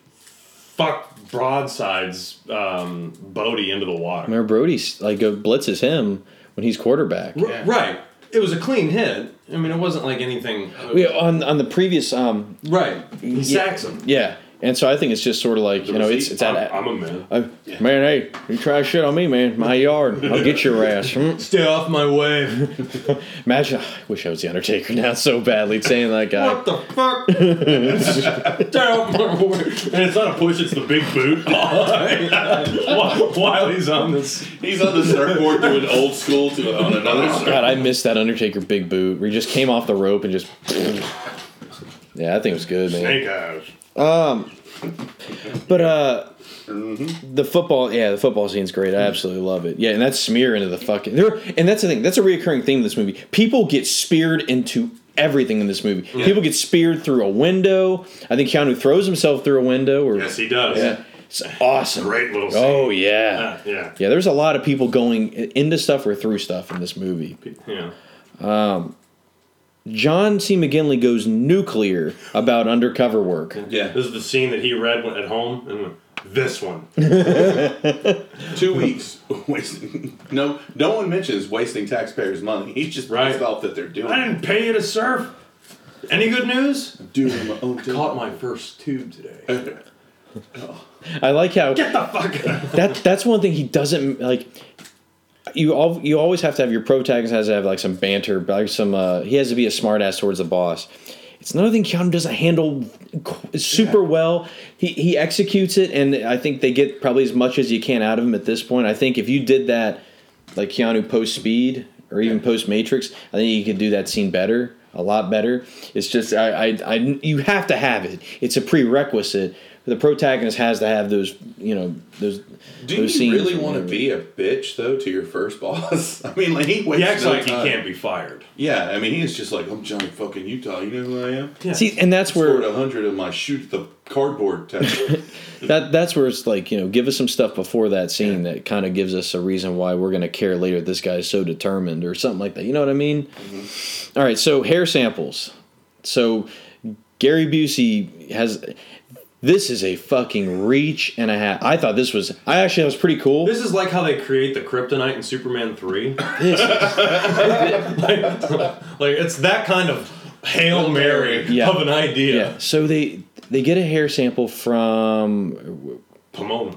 fucked broadsides um, Bodhi into the water? remember Bodhi like go blitzes him when he's quarterback. R- Right. It was a clean hit. I mean, it wasn't like anything. Yeah, on on the previous um Right. He Yeah. sacks him. yeah, and so I think it's just sort of like you know it's it's I'm, at I'm a man. Uh, Man, hey, you try shit on me, man. My yard. I'll get your ass. Hmm? Stay off my way. Imagine, I wish I was the Undertaker now so badly saying that guy. What the fuck? Stay off my way. And it's not a push, it's the big boot. while, while he's on this. He's on the surfboard doing old school to on another. surf- God, I missed that Undertaker big boot where he just came off the rope and just. Yeah, I think it was good, man. Snake eyes. Um, but uh, mm-hmm. the football, yeah, the football scene's great. I absolutely love it. Yeah, and that's smear into the fucking. There, and that's the thing. That's a reoccurring theme in this movie. People get speared into everything in this movie. People get speared through a window. I think Keanu throws himself through a window. Or Yes, he does. yeah, it's awesome. Great little oh, scene. Oh yeah. Yeah, yeah. Yeah, there's a lot of people going into stuff or through stuff in this movie. Yeah. Um, John C. McGinley goes nuclear about undercover work. Yeah, This is the scene that he read at home and went, this one. two weeks wasting. No, no one mentions wasting taxpayers' money. He's just Right. pissed off that they're doing. I didn't pay you to surf. Any good news? Doing my own thing. Caught my first tube today. Oh. I like how Get the fuck out. that that's one thing he doesn't like. You all you always have to have your protagonist has to have like some banter, like some. Uh, he has to be a smartass towards the boss. It's another thing Keanu doesn't handle super well. He he executes it, and I think they get probably as much as you can out of him at this point. I think if you did that, like Keanu post Speed or even post Matrix, I think you could do that scene better, a lot better. It's just I I, I you have to have it. It's a prerequisite. The protagonist has to have those you know those Do those you scenes. really want to be a bitch though to your first boss? I mean, like he waits He acts no like he can't be fired. Yeah, I mean, he's just like, I'm Johnny fucking Utah. You know who I am? Yeah. See, and that's where. Scored a hundred of my shoot the cardboard test. that that's where it's like you know give us some stuff before that scene that kind of gives us a reason why we're gonna care later. This guy's so determined or something like that. You know what I mean? Mm-hmm. All right, so hair samples. So Gary Busey has. This is a fucking reach and a half. I thought this was. I actually that was pretty cool. This is like how they create the kryptonite in Superman 3. This is- like, like, it's that kind of Hail Mary Yeah. of an idea. yeah. So they they get a hair sample from. Pomona.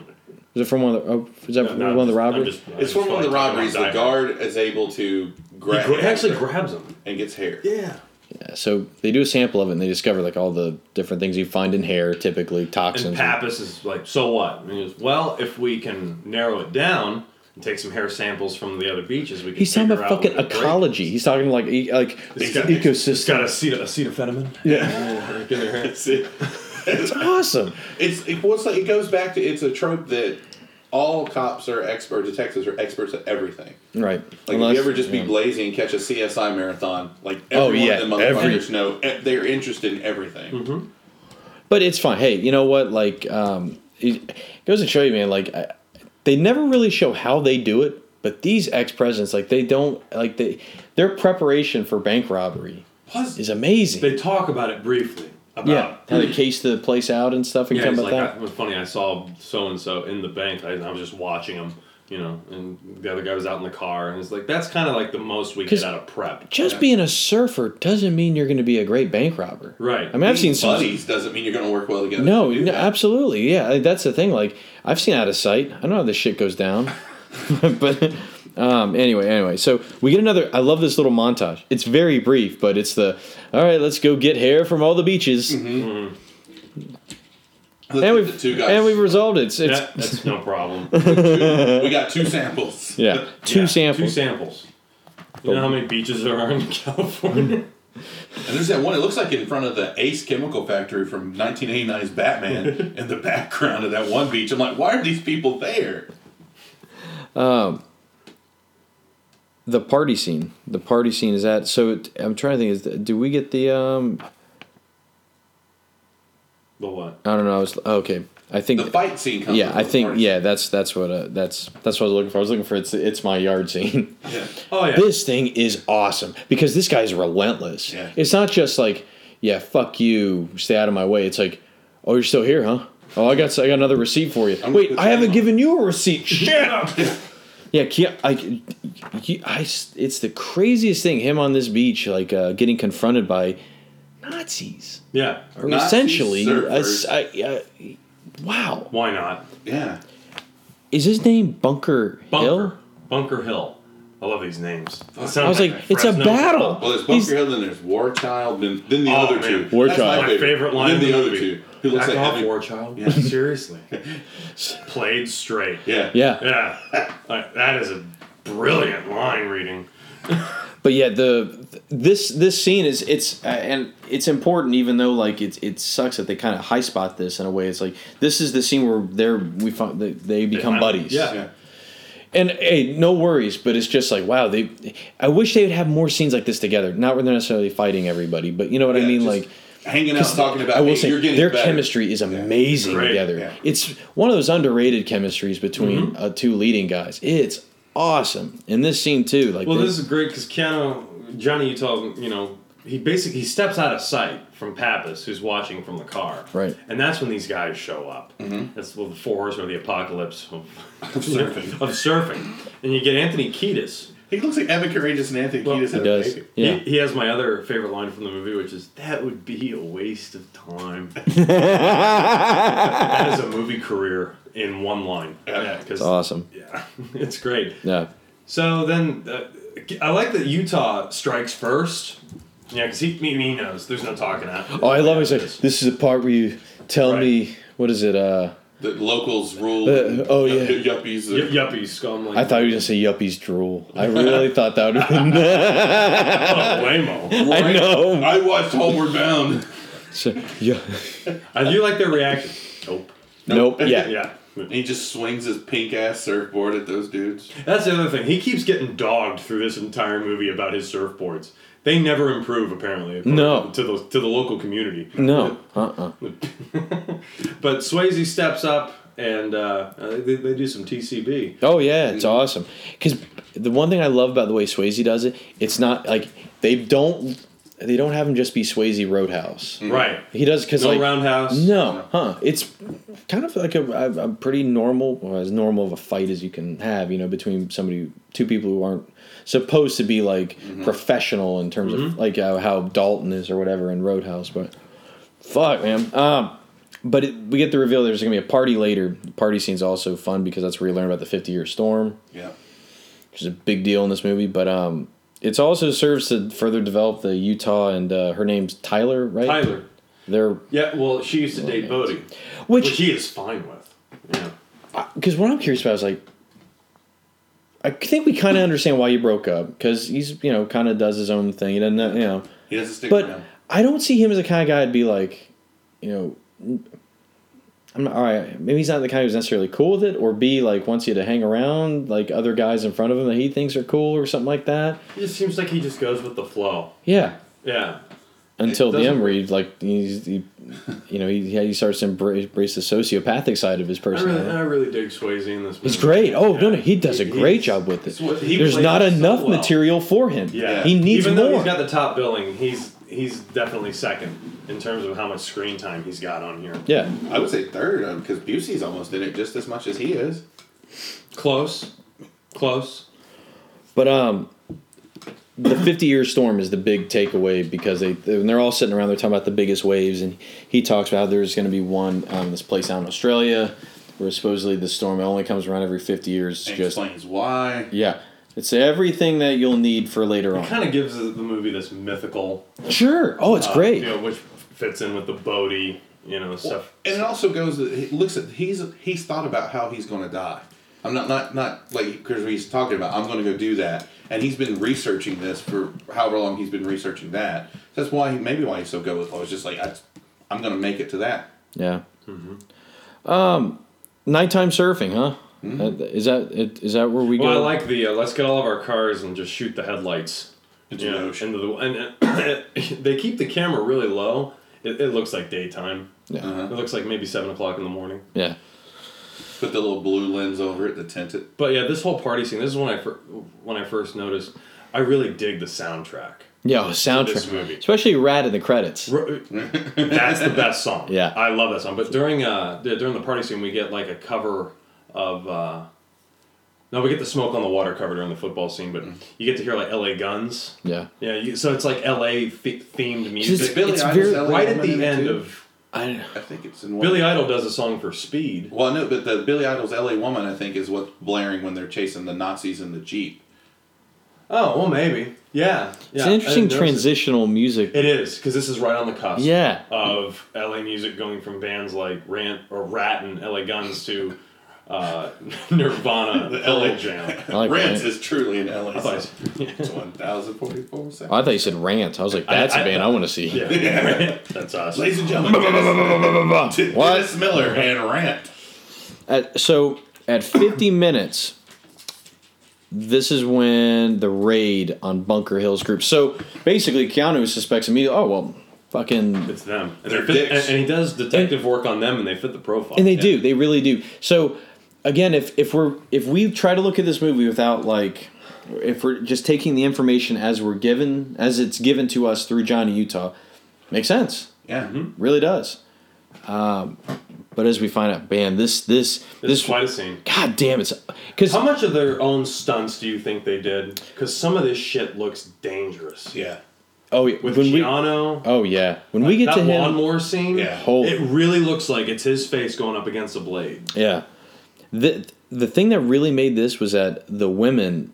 Was it from one of the? Oh, is that No, from no, one of the I'm robberies? just- It's from one of the like robberies. The guard is able to grab. He gra- actually grabs him. and gets hair. Yeah. Yeah, so they do a sample of it and they discover like all the different things you find in hair, typically And toxins. Pappas is like, so what? And he goes, well, if we can narrow it down and take some hair samples from the other beaches, we can. He's talking about out fucking what the break ecology. He's talking like e- like It's got, ecosystem. It's got acet- acetophenamine. Yeah. in their hair. It's, it, it's awesome. it's it, well, it's like it goes back to it's a trope that all cops are expert detectives are experts at everything. Right. Like Unless- if you ever just be yeah. lazy and catch a CSI marathon, like every Oh, one yeah, of them every- motherfuckers know eh, they're interested in everything. Mm-hmm. But it's fine. Hey, you know what? Like, um, it goes to show you, man. Like, I, they never really show how they do it. But these ex presidents, like, they don't like they their preparation for bank robbery Plus, is amazing. They talk about it briefly. About yeah, how they case the place out and stuff and Yeah, come like, that. I, it was funny. I saw so and so in the bank. I, I was just watching him, you know, and the other guy was out in the car, and it's like that's kind of like the most we get out of prep. Just being a surfer doesn't mean you're going to be a great bank robber. Right. I mean, I've seen some. buddies doesn't mean you're going to work well together. No, to no, absolutely. Yeah, that's the thing. Like, I've seen out of sight. I don't know how this shit goes down. but um, anyway, anyway. So we get another. I love this little montage. It's very brief, but it's the all right. Let's go get hair from all the beaches, mm-hmm. Let's and we've two guys. and we've resolved it. It's, it's Yeah, that's no problem. we got two samples. yeah, two Yeah, samples. Two samples. You know how many beaches there are in California? Mm-hmm. And there's that one. It looks like in front of the Ace Chemical Factory from 1989's Batman in the background of that one beach. I'm like, why are these people there? Um, the party scene. The party scene is that. So it, I'm trying to think. Is the, do we get the? um the what? I don't know. I was okay. I think The fight scene comes. Yeah, I think yeah. That's that's what uh, that's that's what I was looking for. I was looking for it's it's my yard scene. Yeah. Oh yeah. This thing is awesome because this guy's relentless. Yeah. It's not just like yeah, fuck you, stay out of my way. It's like oh, you're still here, huh? Oh, I got I got another receipt for you. I'm Wait, I haven't put given you a receipt. Shut up. Yeah, Kia, I, he- I, it's the craziest thing. Him on this beach, like uh, getting confronted by Nazis, Yeah. or Nazi essentially, a surfers. s- I- uh, wow. Why not? Yeah. Is his name Bunker, Bunker. Hill? Bunker Hill. I love these names. It I sounds was like, it's a battle. Well, there's He's- Bunker Hill, then there's War Child, then, then the Oh, other man. two. War That's Child. My favorite line Then the the other movie. two. Who looks like off, having- War Child. Yeah, seriously. Played straight. Yeah. Yeah. Yeah. Like, that is a brilliant line reading. but yeah, the this this scene is it's uh, and it's important even though like it's it sucks that they kind of high spot this in a way. It's like this is the scene where they're we find they, they become find- buddies. yeah. Yeah. And hey, no worries, but it's just like wow, they. I wish they would have more scenes like this together. Not where they're necessarily fighting everybody, but you know what I Yeah, mean. just Like hanging out, 'cause talking about. I will hey, say you're getting their better. chemistry is amazing Great, together. yeah. It's one of those underrated chemistries between Mm-hmm. uh, two leading guys. It's awesome in this scene too. Like Well, they- this is great because Keanu, Johnny Utah, you know, he basically he steps out of sight from Pappas, who's watching from the car. Right. And that's when these guys show up. That's well, the four horsemen of the apocalypse of, surfing. of surfing. And you get Anthony Kiedis. He looks like Evan Courageous and Anthony Well, Kiedis he had a does. baby. Yeah. He, he has my other favorite line from the movie, which is "That would be a waste of time." that is a movie career in one line. Yeah, because It's awesome. yeah, it's great. Yeah. So then, uh, I like that Utah strikes first. Yeah, because he, he, he knows there's no talking at. Oh, I love it. This is the part where you tell Right. me what is it? Uh, The locals rule. Uh, oh, yeah. Yuppies. Y- Are, yuppies, scum like I thought you were gonna say yuppies drool. I really thought that would have been. oh, lame-o. I know. I watched Homeward Bound. So, yeah. I do like their reaction. Nope. Nope. Yeah. Yeah. He just swings his pink ass surfboard at those dudes. That's the other thing. He keeps getting dogged through this entire movie about his surfboards. They never improve, apparently. No. To the to the local community. No. Uh. uh But Swayze steps up and uh, uh, they, they do some TCB. Oh yeah, it's awesome. Because the one thing I love about the way Swayze does it, it's not like they don't they don't have him just be Swayze Roadhouse. Right. He does because No like roundhouse. No, huh? It's kind of like a, a, a pretty normal, well, as normal of a fight as you can have, you know, between somebody, two people who aren't supposed to be like professional in terms of like how, how Dalton is or whatever in Roadhouse. But fuck, man. Um, but it, we get the reveal there's gonna be a party later. The party scene's also fun because that's where you learn about the 50 year storm Yeah. which is a big deal in this movie. But um, it also serves to further develop the Utah and uh, her name's Tyler, right? Tyler. They're Yeah, well, she used to date Bodhi, Which- which, he is fine with. Yeah. because what I'm curious about is like, I think we kind of understand why you broke up because he's you know kind of does his own thing. He doesn't you know, He doesn't stick but around. I don't see him as the kind of guy I'd be like, you know. I'm not, all right. Maybe he's not the kind who's necessarily cool with it, or B like wants you to hang around like other guys in front of him that he thinks are cool or something like that. It just seems like he just goes with the flow. Yeah, Yeah. until the doesn't- end where he like he's he, you know he he starts to embrace, embrace the sociopathic side of his I really, personality. I really dig Swayze in this movie. He's great. Oh no, no, he does a great job with it. There's not it so enough well. material for him. Yeah. he needs Even more. though he's got the top billing, he's he's definitely second in terms of how much screen time he's got on here. yeah, I would say third because Busey's almost in it just as much as he is. Close. Close. but um, the 50 year storm is the big takeaway because they when they're all sitting around, they're talking about the biggest waves, and he talks about how there's going to be one um, this place out in Australia where supposedly the storm only comes around every 50 years. It's just explains why. yeah, it's everything that you'll need for later on. It kind of gives the the movie this mythical. Sure. Oh, it's uh, great. You know, which fits in with the Bodhi, you know, stuff. And it also goes. He looks at. He's he's thought about how he's going to die. I'm not not not like because he's talking about. I'm going to go do that, and he's been researching this for however long he's been researching that. That's why he maybe why he's so good with it. It's just like I, I'm going to make it to that. Yeah. Um, nighttime surfing, huh? Mm-hmm. Uh, Is that it- is that where we Well, I like the uh, let's get all of our cars and just shoot the headlights Into you the ocean. into the and uh, they keep the camera really low. It, it looks like daytime. Yeah. Uh-huh. It looks like maybe seven o'clock in the morning. yeah. Put the little blue lens over it to tint it. But yeah, this whole party scene. This is when I fir- when I first noticed. I really dig the soundtrack. Yeah, oh, soundtrack. This movie. Especially Ratt in the credits. R- That's the best song. Yeah. I love that song. But during uh during the party scene, we get like a cover of. uh no, we get the smoke on the water cover during the football scene, but you get to hear like L.A. Guns. Yeah. Yeah, you, so it's like L.A. Th- themed music. It's Billy It's Idol's very- LA right at the end too? of I I think it's in one. Billy Idol does a song for Speed. Well, no, but the Billy Idol's "L.A. Woman" I think is what's blaring when they're chasing the Nazis in the jeep. Oh well, maybe. Yeah, it's yeah. an I interesting didn't notice transitional music. It It is because this is right on the cusp. Yeah. Of LA music going from bands like Rant or Ratt and LA Guns to uh, Nirvana, the LA Jam. I like Rants Rant. is truly an L.A. I thought song. It's one thousand forty-four seconds. I thought you said Rant. I was like, that's a I- band I want to see. Yeah, that's awesome. Ladies and gentlemen, Dennis, What? Dennis Miller and Rant. At, so at 50 minutes, this is when the raid on Bunker Hill's group. So basically, Keanu suspects immediately. Oh well, fucking. It's them, and, They're they fit, dicks. and, and he does detective work on them, and they fit the profile. And they do. They really do. So again, if if we're if we try to look at this movie without like if we're just taking the information as we're given as it's given to us through Johnny Utah, makes sense. Yeah. Really does. Um, but as we find out, man, this this It's this quite a scene. God damn it's because How much of their own stunts do you think they did? Because some of this shit looks dangerous. Yeah. oh yeah, With when we oh yeah when we get that to him lawnmower scene, Yeah. Holy- it really looks like it's his face going up against a blade. Yeah. The the thing that really made this was that the women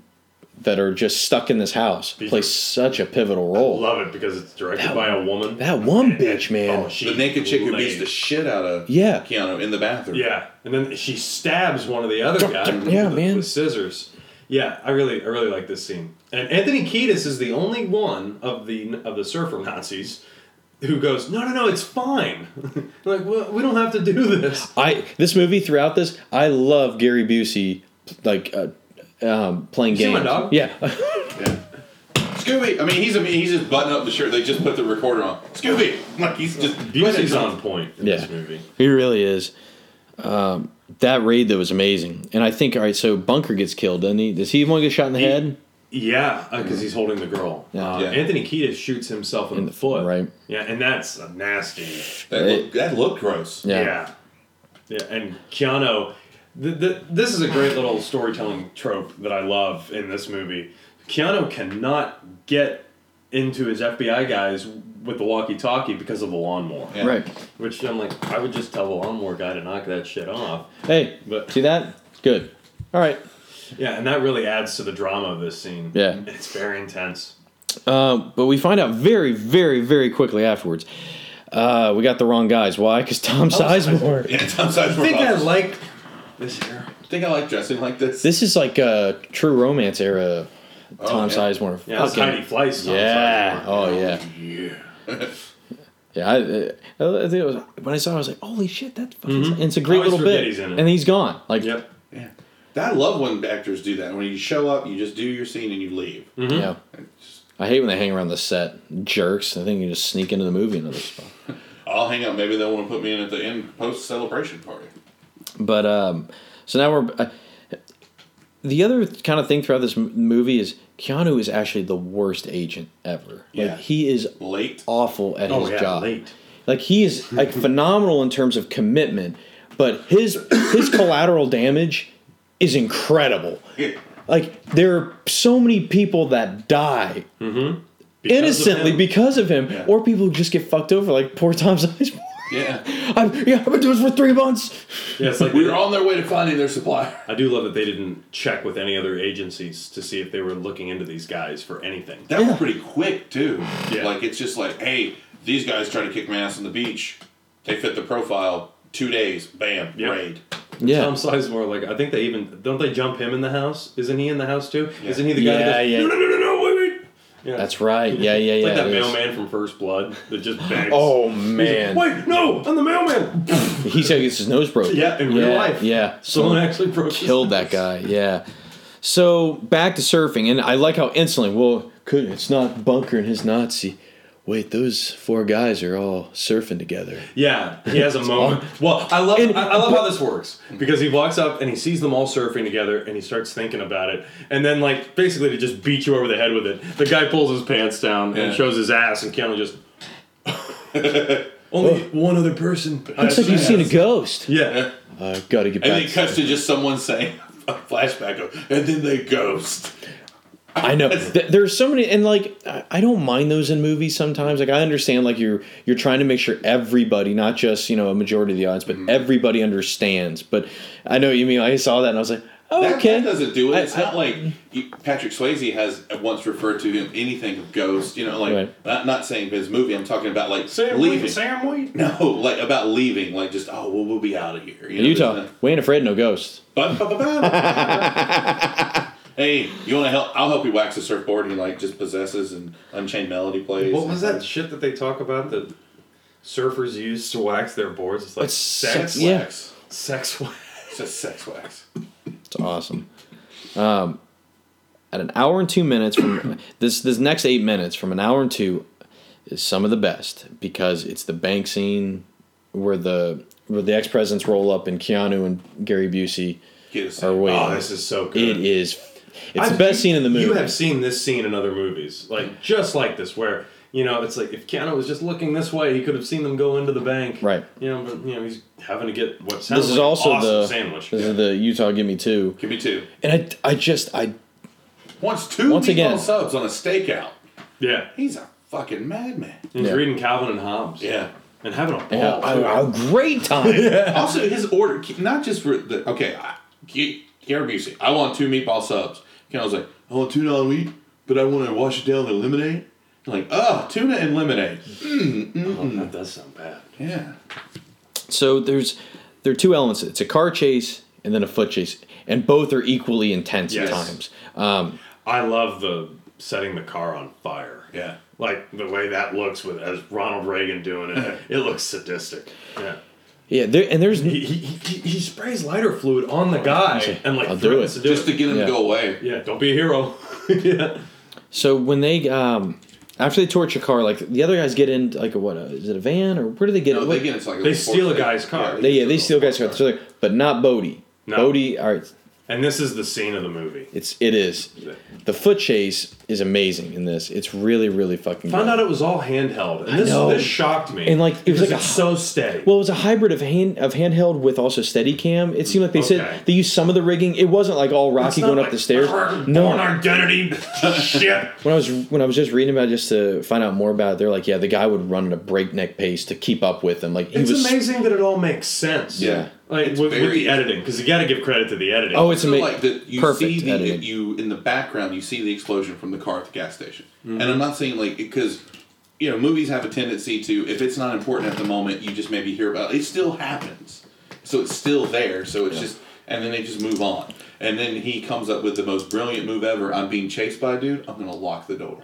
that are just stuck in this house These play are- such a pivotal role. Love it because it's directed That- by a woman. That one bitch, man. Oh, she The naked chick who beats the shit out of Yeah. Keanu in the bathroom. Yeah, and then she stabs one of the other guys. Yeah, with, man. with scissors. Yeah, I really, I really like this scene. And Anthony Kiedis is the only one of the of the surfer Nazis who goes, "No, no, no, it's fine." like, well, we don't have to do this. I this movie throughout this, I love Gary Busey like uh, um, playing see my games. dog? Yeah. Yeah. Scooby. I mean, he's I mean, he's just buttoning up the shirt. They just put the recorder on. Scooby. Like he's just Busey's on point in Yeah. this movie. He really is. Um, that raid though was amazing, and I think all right. So Bunker gets killed, doesn't he? Does he want to get shot in the He- head? Yeah, because he's holding the girl. Yeah. Uh, Yeah. Anthony Kiedis shoots himself in, the foot. right. Yeah, and that's a nasty. That, looked, that looked gross. Yeah. Yeah. Yeah, and Keanu, the, the, this is a great little storytelling trope that I love in this movie. Keanu cannot get into his FBI guys with the walkie-talkie because of the lawnmower. Yeah. Right. Which I'm like, I would just tell the lawnmower guy to knock that shit off. Hey, But- see that? Good. All right. Yeah, and that really adds to the drama of this scene. Yeah. It's very intense. Um, but we find out very, very, very quickly afterwards. Uh, we got the wrong guys. Why? Because Tom Sizemore. Yeah, Tom Sizemore. I think I boss. like this here. I think I like dressing like this. This is like a true romance era. Oh, Tom yeah. Sizemore. Yeah, it's Fucking- Heidi Fleiss. Tom Yeah. Sizemore. Oh yeah. Yeah. Yeah. I, uh, I think it was when I saw, it, I was like, "Holy shit, that's fucking!" Mhm. And it's a great little bit, he's in it. and he's gone. Like, Yep. Yeah. I love when actors do that. When you show up, you just do your scene and you leave. Mm-hmm. yeah. I hate when they hang around the set. Jerks. I think you just sneak into the movie another spot. I'll hang out. Maybe they'll want to put me in at the end post celebration party. But um, so now we're. Uh, the other kind of thing throughout this m- movie is Keanu is actually the worst agent ever. Yeah. Like he is Late. awful at Oh his yeah, job. late. Like he is like phenomenal in terms of commitment, but his his collateral damage is incredible. Yeah. Like there are so many people that die mm-hmm. Because innocently of because of him, Yeah. or people who just get fucked over, like poor Tom Sizemore. Yeah. I'm, yeah, I've been doing this for three months. Yeah, it's like We were on their way to finding their supplier. I do love that they didn't check with any other agencies to see if they were looking into these guys for anything. That was pretty quick too. Yeah. Like it's just like, hey, these guys try to kick my ass on the beach. They fit the profile. Two days, bam, Yep. raid. Yeah. Tom Sizemore, like I think they even don't they jump him in the house? Isn't he in the house too? Yeah. Isn't he the guy? Yeah, that goes, yeah. No, no, no, no, no, wait, wait. Yeah. That's right. Yeah, yeah, yeah. like that it is. mailman from First Blood that just begs. Oh man, like, Wait, no, I'm the mailman. he said gets his nose broken. Yeah, in real yeah, life. Yeah, Someone actually broke his killed that guy. Yeah. So back to surfing, and I like how instantly. Well, could it's not Bunker and his Nazi. Wait, those four guys are all surfing together. Yeah, he has a moment. Well, I love And- I, I love how this works because he walks up and he sees them all surfing together and he starts thinking about it and then like basically to just beat you over the head with it. The guy pulls his pants down Yeah. and shows his ass and Keanu just only oh. one other person. Looks like you've seen a ghost. Yeah. I gotta get And back. then it cuts to just someone saying a flashback of, and then they ghost. I know Th- there's so many, and like I- I don't mind those in movies sometimes. Like I understand, like you're you're trying to make sure everybody, not just you know a majority of the audience, but Mm-hmm. everybody understands. But I know what you mean. I saw that and I was like, oh, That, okay. that doesn't do it. It's I- not like Patrick Swayze has once referred to him anything of ghost. You know, like Right. not not saying his movie. I'm talking about like Sam leaving. Wheat, Sam Wheat. No, like about leaving. Like just oh, well, we'll be out of here. You know, Utah, there's we ain't afraid of no ghosts. Hey, you want to help? I'll help you wax a surfboard. And he like just possesses and Unchained Melody plays. What was that shit that they talk about that surfers use to wax their boards? It's like It's sex, sex- Sex yeah. wax. sex wax. It's just sex wax. It's awesome. Um, at an hour and two minutes from this, this next eight minutes from an hour and two is some of the best because it's the bank scene where the where the ex presidents roll up and Keanu and Gary Busey Get are waiting. Oh, this is so good. It is. It's I've- the best scene in the movie. You have seen this scene in other movies, like just like this, where you know it's like if Keanu was just looking this way, he could have seen them go into the bank. Right. You know, but you know he's having to get what sounds this is like also awesome the sandwich. This is the Utah Give Me Two, Give me two. and I I just I Wants two Once meatball again- subs on a stakeout. yeah. He's a fucking madman. He's Yeah. reading Calvin and Hobbes. Yeah. And having a ball. yeah, a, a great time. also, his order, not just for the okay, I- G- Gary Busey. I want two meatball subs. Ken was like, I want tuna on wheat, but I want to wash it down with lemonade. I'm like, oh, tuna and lemonade. Mm, mm, oh, mm. that does sound bad. Yeah. So there's there are two elements. It's a car chase and then a foot chase, and both are equally intense Yes. at times. Um, I love the setting the car on fire. Yeah. Like the way that looks with as Ronald Reagan doing it. it looks sadistic. Yeah. Yeah, there, and there's He, he, he, he sprays lighter fluid on the guy and like I'll do it. to do Just it. to get him Yeah. to go away. Yeah, don't be a hero. yeah. so when they um, after they torch a car, like the other guys get in like a what? A, is it a van or where do they get? No, it? they get it's like They little steal a guy's thing. car. They, yeah, they steal guys' car, so like, but not Bodhi. No. Bodhi, all right. And this is the scene of the movie. It's it is. The foot chase is amazing in this. It's really really fucking. Found good. out it was all handheld, and this this shocked me. And, like, it was like a so steady. Well, it was a hybrid of hand of handheld with also Steadicam. It seemed like they Okay. said they used some of the rigging. It wasn't like all Rocky going up the stairs. Bourne No, identity shit. when I was when I was just reading about it just to find out more about it, they're like, yeah, the guy would run at a breakneck pace to keep up with him. Like he It's was. amazing that it all makes sense. Yeah. Like It's with, with very- the editing, because you got to give credit to the editing. Oh, it's So, ama- like that you perfect see the editing. you in the background you see the explosion from the car at the gas station Mm-hmm. and i'm not saying like because you know movies have a tendency to if it's not important at the moment you just maybe hear about it, it still happens so it's still there so it's just and then they just move on and then he comes up with the most brilliant move ever i'm being chased by a dude i'm gonna lock the door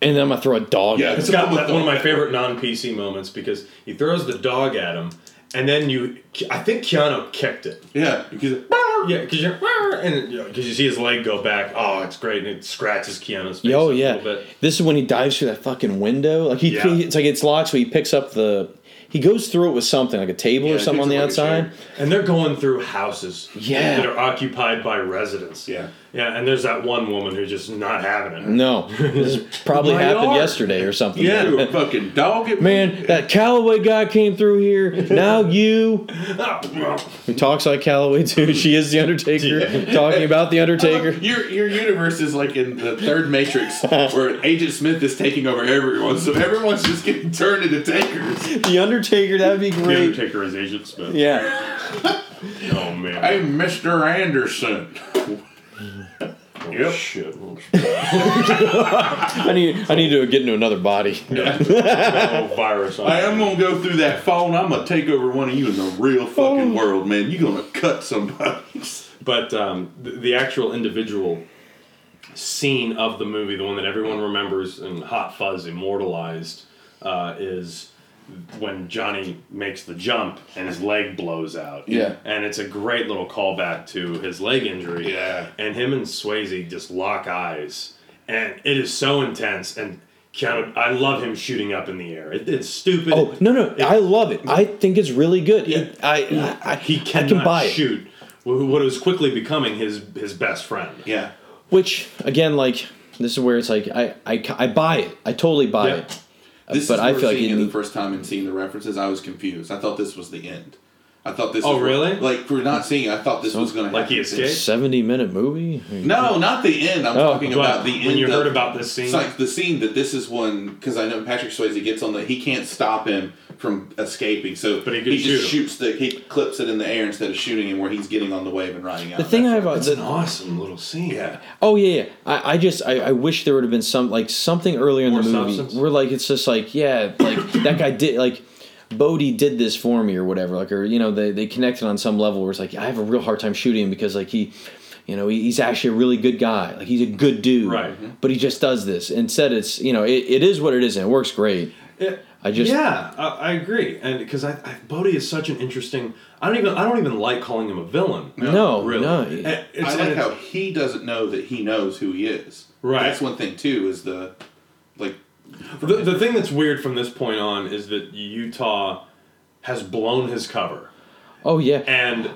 and then I'm gonna throw a dog. Yeah, at It's him. got that, one of my favorite non PC moments because he throws the dog at him, and then you, I think Keanu kicked it. yeah because Yeah, because you're and you, know, 'cause you see his leg go back. Oh, it's great, and it scratches Keanu's face. Oh a yeah, little bit. this is when he dives through that fucking window. Like he, Yeah. he- it's like it's locked, so he picks up the. He goes through it with something like a table Yeah, or something on the picks up like a outside. And they're going through houses Yeah. that are occupied by residents. Yeah. Yeah, and there's that one woman who's just not having it. No, this probably happened yard. yesterday or something. Yeah. you a fucking dog at me. Man, that Callaway guy came through here. Now you. Who talks like Callaway too? She is the Undertaker, talking about the Undertaker. Uh, your your universe is like in the third Matrix, where Agent Smith is taking over everyone, so everyone's just getting turned into takers. The Undertaker, that would be The great. Undertaker is Agent Smith. Yeah. Oh man. Hey, Mister Anderson. Yep. Shit. I need I need to get into another body. Oh, virus. I am gonna go through that phone. I'm gonna take over one of you in the real fucking world, man. You're gonna cut somebody? But um, the, the actual individual scene of the movie, the one that everyone remembers and Hot Fuzz immortalized, uh, is when Johnny makes the jump and his leg blows out. Yeah. And it's a great little callback to his leg injury. Yeah. And him and Swayze just lock eyes. And it is so intense. And Keanu, I love him shooting up in the air. It, it's stupid. Oh no no! I love it. I think it's really good. It- I, I, I he I cannot can buy shoot wh- what was quickly becoming his his best friend. Yeah. Which again, like this is where it's like I I, I buy it. I totally buy Yeah. it. This but is I feel like it the first time and seeing the references, I was confused. I thought this was the end. I thought this. Oh, was really? Like for not seeing, it, I thought this was gonna Like he happen. escaped? seventy minute movie. No, not the end. I'm Oh, talking about the when end. you of- heard about this scene- it's like the scene that this is when because I know Patrick Swayze gets on the. He can't stop him from escaping, so But he could just shoot him. shoots the. He clips it in the air instead of shooting him where he's getting on the wave and riding out. The thing I have It's an awesome little scene. yeah. Oh yeah, yeah. I, I just I, I wish there would have been some like something earlier in More the movie substance? where like it's just like yeah like that guy did like Bodhi did this for me or whatever like or you know they they connected on some level where it's like I have a real hard time shooting him because like he you know he, he's actually a really good guy like he's a good dude Right. Mm-hmm. but he just does this instead it's you know it, it is what it is and it works great It- I just yeah, I, I agree, and because I, I Bodhi is such an interesting. I don't even I don't even like calling him a villain. No, really. no. And it's- I like it's- how he doesn't know that he knows who he is. Right. That's one thing too. Is the like the, the thing that's weird from this point on is that Utah has blown his cover, oh yeah. And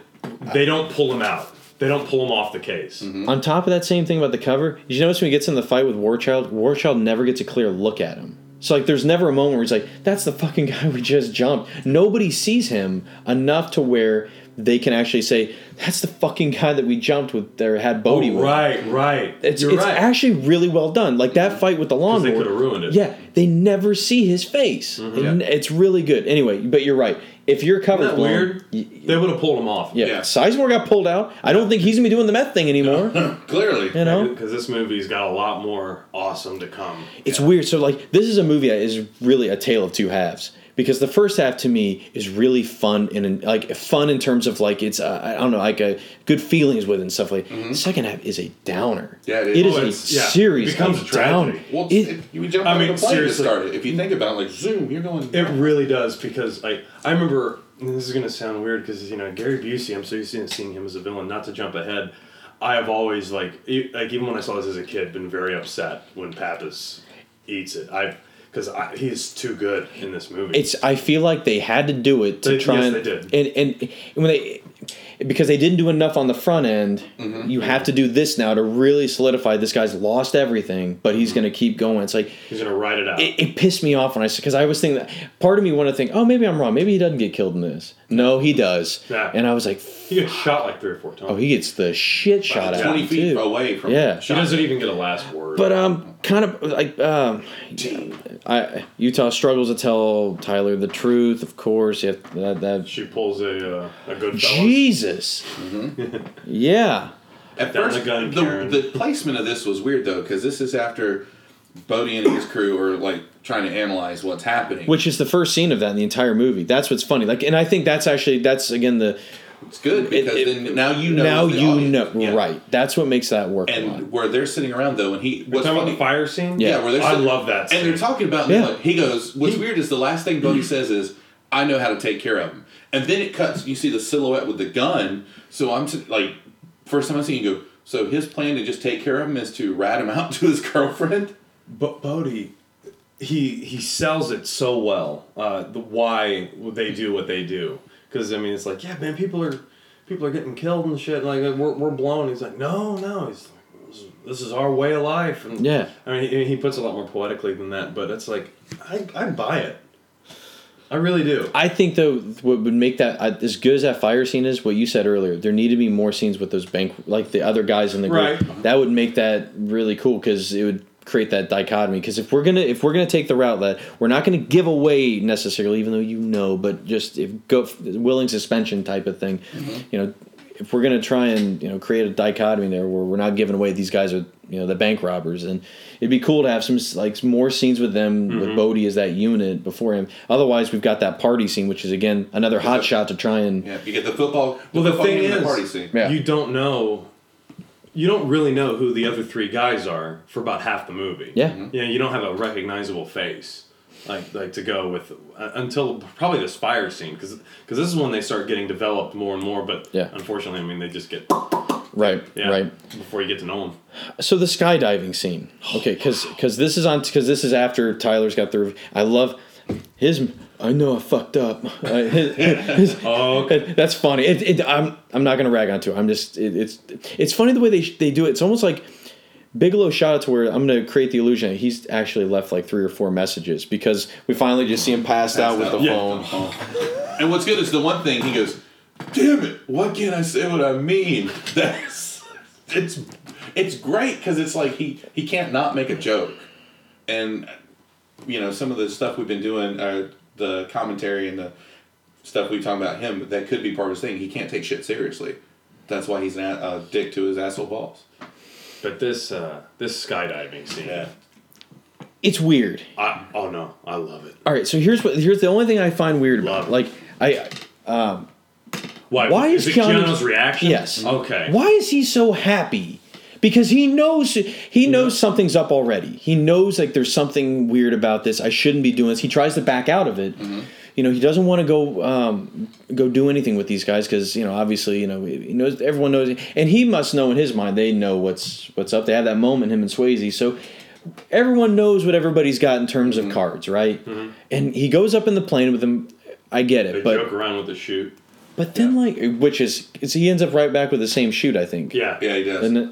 they don't pull him out. They don't pull him off the case. Mm-hmm. on top of that same thing about the cover did you notice when he gets in the fight with Warchild Warchild never gets a clear look at him. So like there's never a moment where he's like that's the fucking guy we just jumped. Nobody sees him enough to where they can actually say that's the fucking guy that we jumped with or had Bodhi oh, with Oh, right, right. it's, You're it's right. actually really well done like that fight with the they lawnmower could have ruined it. yeah they never see his face mm-hmm. And it's really good anyway but you're right if your cover's blown, weird? y- They would have pulled him off. yeah, Yeah. Sizemore got pulled out. I don't think he's gonna be doing the meth thing anymore. clearly. You know, because this movie's got a lot more awesome to come. it's weird. So like, this is a movie that is really a tale of two halves because the first half to me is really fun and like fun in terms of like it's uh, I don't know like a good feelings with it and stuff like. The second half is a downer. Yeah, it is. It is Oh, a it's- yeah, series it becomes of a tragedy. down. Well, It- it, you jump I mean, the plane to seriously. start it. If you think about it, like zoom, you're going. It really does because like I remember and this is gonna sound weird because you know Gary Busey. I'm so used to seeing him as a villain. Not to jump ahead, I have always like e- like even when I saw this as a kid, been very upset when Pappas eats it. I because he's too good in this movie. it's I feel like they had to do it to They- try yes, and they did. and and and when they because they didn't do enough on the front end. Mm-hmm. You have to do this now to really solidify this guy's lost everything, but he's going to keep going. It's like He's gonna ride it out. it, it pissed me off when I because I was thinking that part of me wanted to think, oh, maybe I'm wrong. Maybe he doesn't get killed in this. No, he does. Yeah. And I was like, he gets shot like three or four times. oh, he gets the shit shot out of Twenty him feet too. away from Yeah. he doesn't even get a last word. But um, kind of like um, I Utah struggles to tell Tyler the truth. Of course, you have, that that she pulls a uh, a good Jesus, mm-hmm. yeah. At Down first, the gun, the, Karen. the placement of this was weird though, because this is after Bodhi and his crew are like trying to analyze what's happening. Which is the first scene of that in the entire movie. That's what's funny. Like, and I think that's actually that's again the it's good because it- then now you know. now the you audience. know Yeah. right. That's what makes that work. a lot. And where they're sitting around though, and he We're what's talking about the fire scene. Yeah. yeah, where they're I sitting- love that. Scene. and they're talking about Yeah. like, he goes, "What's He- weird is the last thing Bodhi says is." I know how to take care of him, and then it cuts. You see the silhouette with the gun. So I'm like, first time I see you go. So his plan to just take care of him is to rat him out to his girlfriend. But Bodhi, he he sells it so well. Uh, the why they do what they do. Because I mean, it's like, yeah, man, people are people are getting killed and shit. Like we're we're blown. He's like, no, no. He's like, this is- our way of life. And Yeah. I mean, he, he puts a lot more poetically than that. But it's like, I I buy it. I really do. I think though, what would make that uh, as good as that fire scene is, what you said earlier, there need to be more scenes with those bank, like the other guys in the group. Right. That would make that really cool because it would create that dichotomy. Because if we're gonna if we're gonna take the route that we're not gonna give away necessarily, even though you know, but just if go willing suspension type of thing, you know, if we're gonna try and you know create a dichotomy there where we're not giving away these guys are you know the bank robbers and it'd be cool to have some like more scenes with them with Bodhi as that unit before him. Otherwise, we've got that party scene, which is again another hot shot to try and Yeah, you get the football. Well, the football thing is, the party scene. Yeah. you don't know. You don't really know who the other three guys are for about half the movie. Yeah. Mm-hmm. Mhm. Yeah, you don't have a recognizable face, like like to go with uh, until probably this fire scene because because this is when they start getting developed more and more. But Yeah. unfortunately, I mean they just get right, yeah right. before you get to know them. So the skydiving scene, okay, because because this is on because this is after Tyler's got the. I love his. I know I fucked up. Uh, his- his- Oh, that's funny. It, it, I'm I'm not gonna rag onto it. I'm just it, it's it's funny the way they they do it. It's almost like Bigelow shot it to where I'm gonna create the illusion that he's actually left like three or four messages because we finally just see him passed out with the Yeah. phone. And what's good is the one thing he goes, "Damn it! Why can't I say what I mean?" That's it's it's great because it's like he he can't not make a joke, and you know some of the stuff we've been doing, uh, the commentary and the stuff we talk about him that could be part of his thing. He can't take shit seriously. That's why he's a dick to his asshole balls. But this uh, this skydiving scene. Yeah. It's weird. I, oh no, I love it. All right, so here's what here's the only thing I find weird about. Love it. Like I. Um, Why? Why is it Keanu- Keanu's reaction? Yes. Okay. Why is he so happy? Because he knows he knows something's up already. He knows like there's something weird about this. I shouldn't be doing this. He tries to back out of it. You know, he doesn't want to go um, go do anything with these guys because you know obviously you know he knows everyone knows and he must know in his mind they know what's what's up. They have that moment him and Swayze so. Everyone knows what everybody's got in terms of cards, right? And he goes up in the plane with them. I get it, They but joke around with the shoot. but then like which is is he ends up right back with the same shoot, I think. Yeah. Yeah, he does. Isn't it?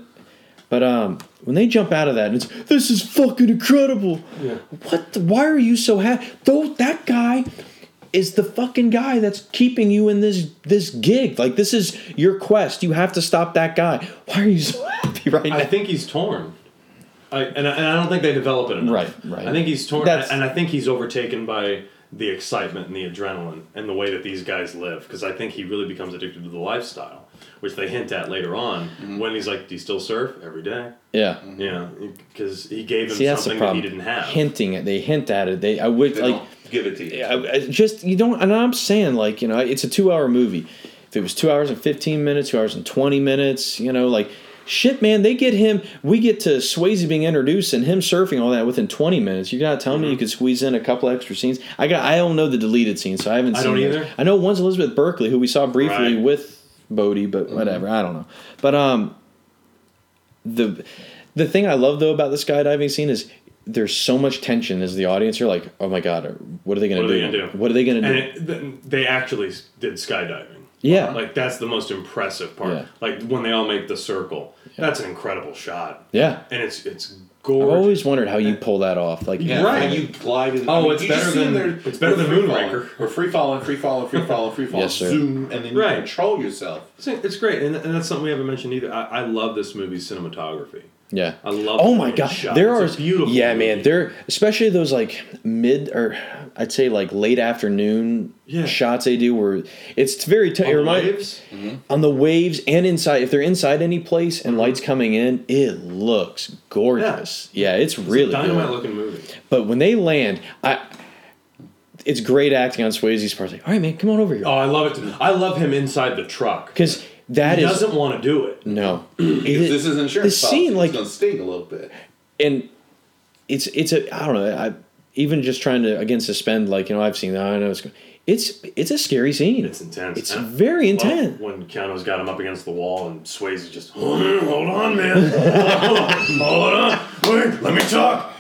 But um, when they jump out of that, it's this is fucking incredible. Yeah. What? The, why are you so happy? Though that guy is the fucking guy that's keeping you in this this gig. Like this is your quest. You have to stop that guy. Why are you so happy right now? I think he's torn. I, and, I, and I don't think they develop it enough. Right, right. I think he's torn, That's- and I think he's overtaken by the excitement and the adrenaline and the way that these guys live. Because I think he really becomes addicted to the lifestyle, which they hint at later on Mm-hmm. when he's like, "Do you still surf every day?" yeah. Yeah, because he gave him See, that's the something that problem. he didn't have. Hinting it, they hint at it. They I would They like. don't give it to you. I- I just you don't and i'm saying like you know it's a two hour movie if it was two hours and 15 minutes two hours and 20 minutes you know like shit man they get him we get to swayze being introduced and him surfing all that within 20 minutes you gotta tell me Mm-hmm. you could squeeze in a couple extra scenes i got i don't know the deleted scenes so i haven't I seen don't those. either. i know one's elizabeth berkley who we saw briefly Right. Mm-hmm. with bodhi but whatever i don't know but um the the thing I love though about the skydiving scene is there's so much tension as the audience are like, oh my god, what are they gonna do? do? What are they gonna do? and it, they actually did skydiving. Yeah. like that's the most impressive part. Yeah. Like when they all make the circle, that's an incredible shot. Yeah. and it's it's Gorgeous. I've always wondered how you pull that off. Like, Yeah, Right. when you glide in. Oh, I mean, it's better than- there it's better with than free falling, Moonraker. Or free falling, free falling, free falling, free falling, Yes, sir. zoom, and then you Right. control yourself. It's, it's great, and, and that's something we haven't mentioned either. I, I love this movie's cinematography. Yeah. I love. Oh my way god, shot. there It's are a beautiful. Yeah, movie. man, there especially those like mid or I'd say like late afternoon Yeah. shots they do where it's very t- On it the remind- waves? Mm-hmm. on the waves and inside if they're inside any place and mm-hmm. lights coming in, it looks gorgeous. Yeah, it's really dynamite good. looking movie. But when they land, I it's great acting on Swayze's part. Like, all right, man, come on over here. Oh, I love it. I love him inside the truck. Because that he is doesn't want to do it. no. Because this is insurance. the scene, like- it's gonna sting a little bit. and it's it's a I don't know. I even just trying to again suspend like you know I've seen that I know it's it's it's a scary scene. It's intense. It's And- very well, intense. when Keanu's got him up against the wall and Swayze just hold on, hold on, man, hold on, hold on, wait, let me talk,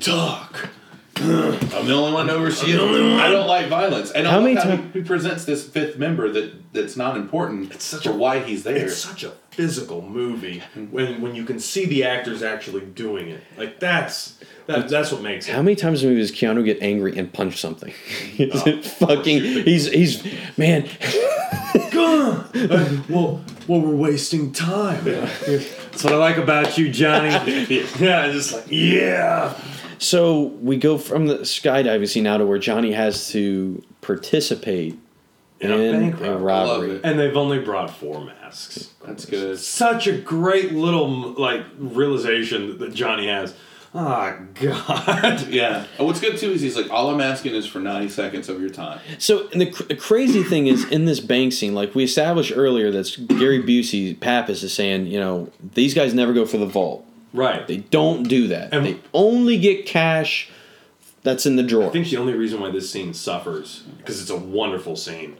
talk. I'm the only one to oversee it. I don't like violence. And How many love how ti- he, he presents this fifth member that that's not important It's such for a- why he's there. It's such a physical movie when when you can see the actors actually doing it. Like that's that, that's what makes How it. many times in movies does Keanu get angry and punch something? Oh, he's Oh. fucking. He's he's man. well, well, we're wasting time. That's what I like about you, Johnny. yeah, just like yeah. So we go from the skydiving scene now to where Johnny has to participate In in, a bank a robbery. robbery. Love it. And they've only brought four masks. That's good. Such a great little like realization that, that Johnny has. Oh God. Yeah. And what's good too is he's like, all I'm asking is for 90 seconds of your time. So, and the, cr- the crazy thing is, in this bank scene, like we established earlier, that Gary Busey, Pappas, is saying, you know, these guys never go for the vault. Right. They don't do that. And- they only get cash that's in the drawer. I think the only reason why this scene suffers, because it's a wonderful scene,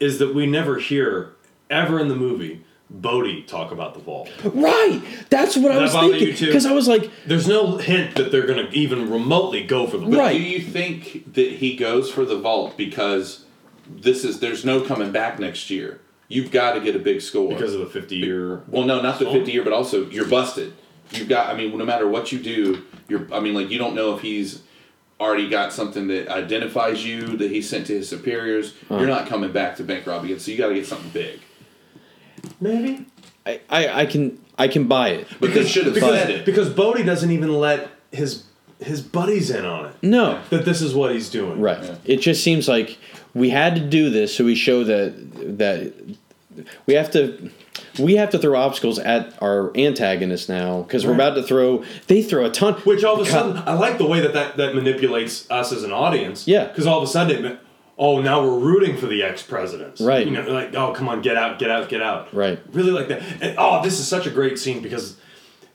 is that we never hear ever in the movie Bodhi talk about the vault. right. That's what I was thinking. too? Because I was like, There's no hint that they're going to even remotely go for the vault. Right. do you think that he goes for the vault because this is there's no coming back next year? You've got to get a big score. Because of the 50 year. well, no, not the Oh. 50 year, but also you're busted. You've got. I mean, no matter what you do, you're. I mean, like you don't know if he's already got something that identifies you that he sent to his superiors. You're not coming back to bank rob again, so you got to get something big. Maybe? I, I, I can I can buy it. But they should have Because, said it. because Bodhi doesn't even let his his buddies in on it. No. That this is what he's doing. Right. It just seems like we had to do this so we show that that we have to we have to throw obstacles at our antagonists now because we're about to throw they throw a ton Which all of a God. sudden, I like the way that that, that manipulates us as an audience. Yeah. Because all of a sudden, it, oh, now we're rooting for the ex presidents. Right. You know, like, oh, come on, get out, get out, get out. Right. Really like that. And oh, this is such a great scene because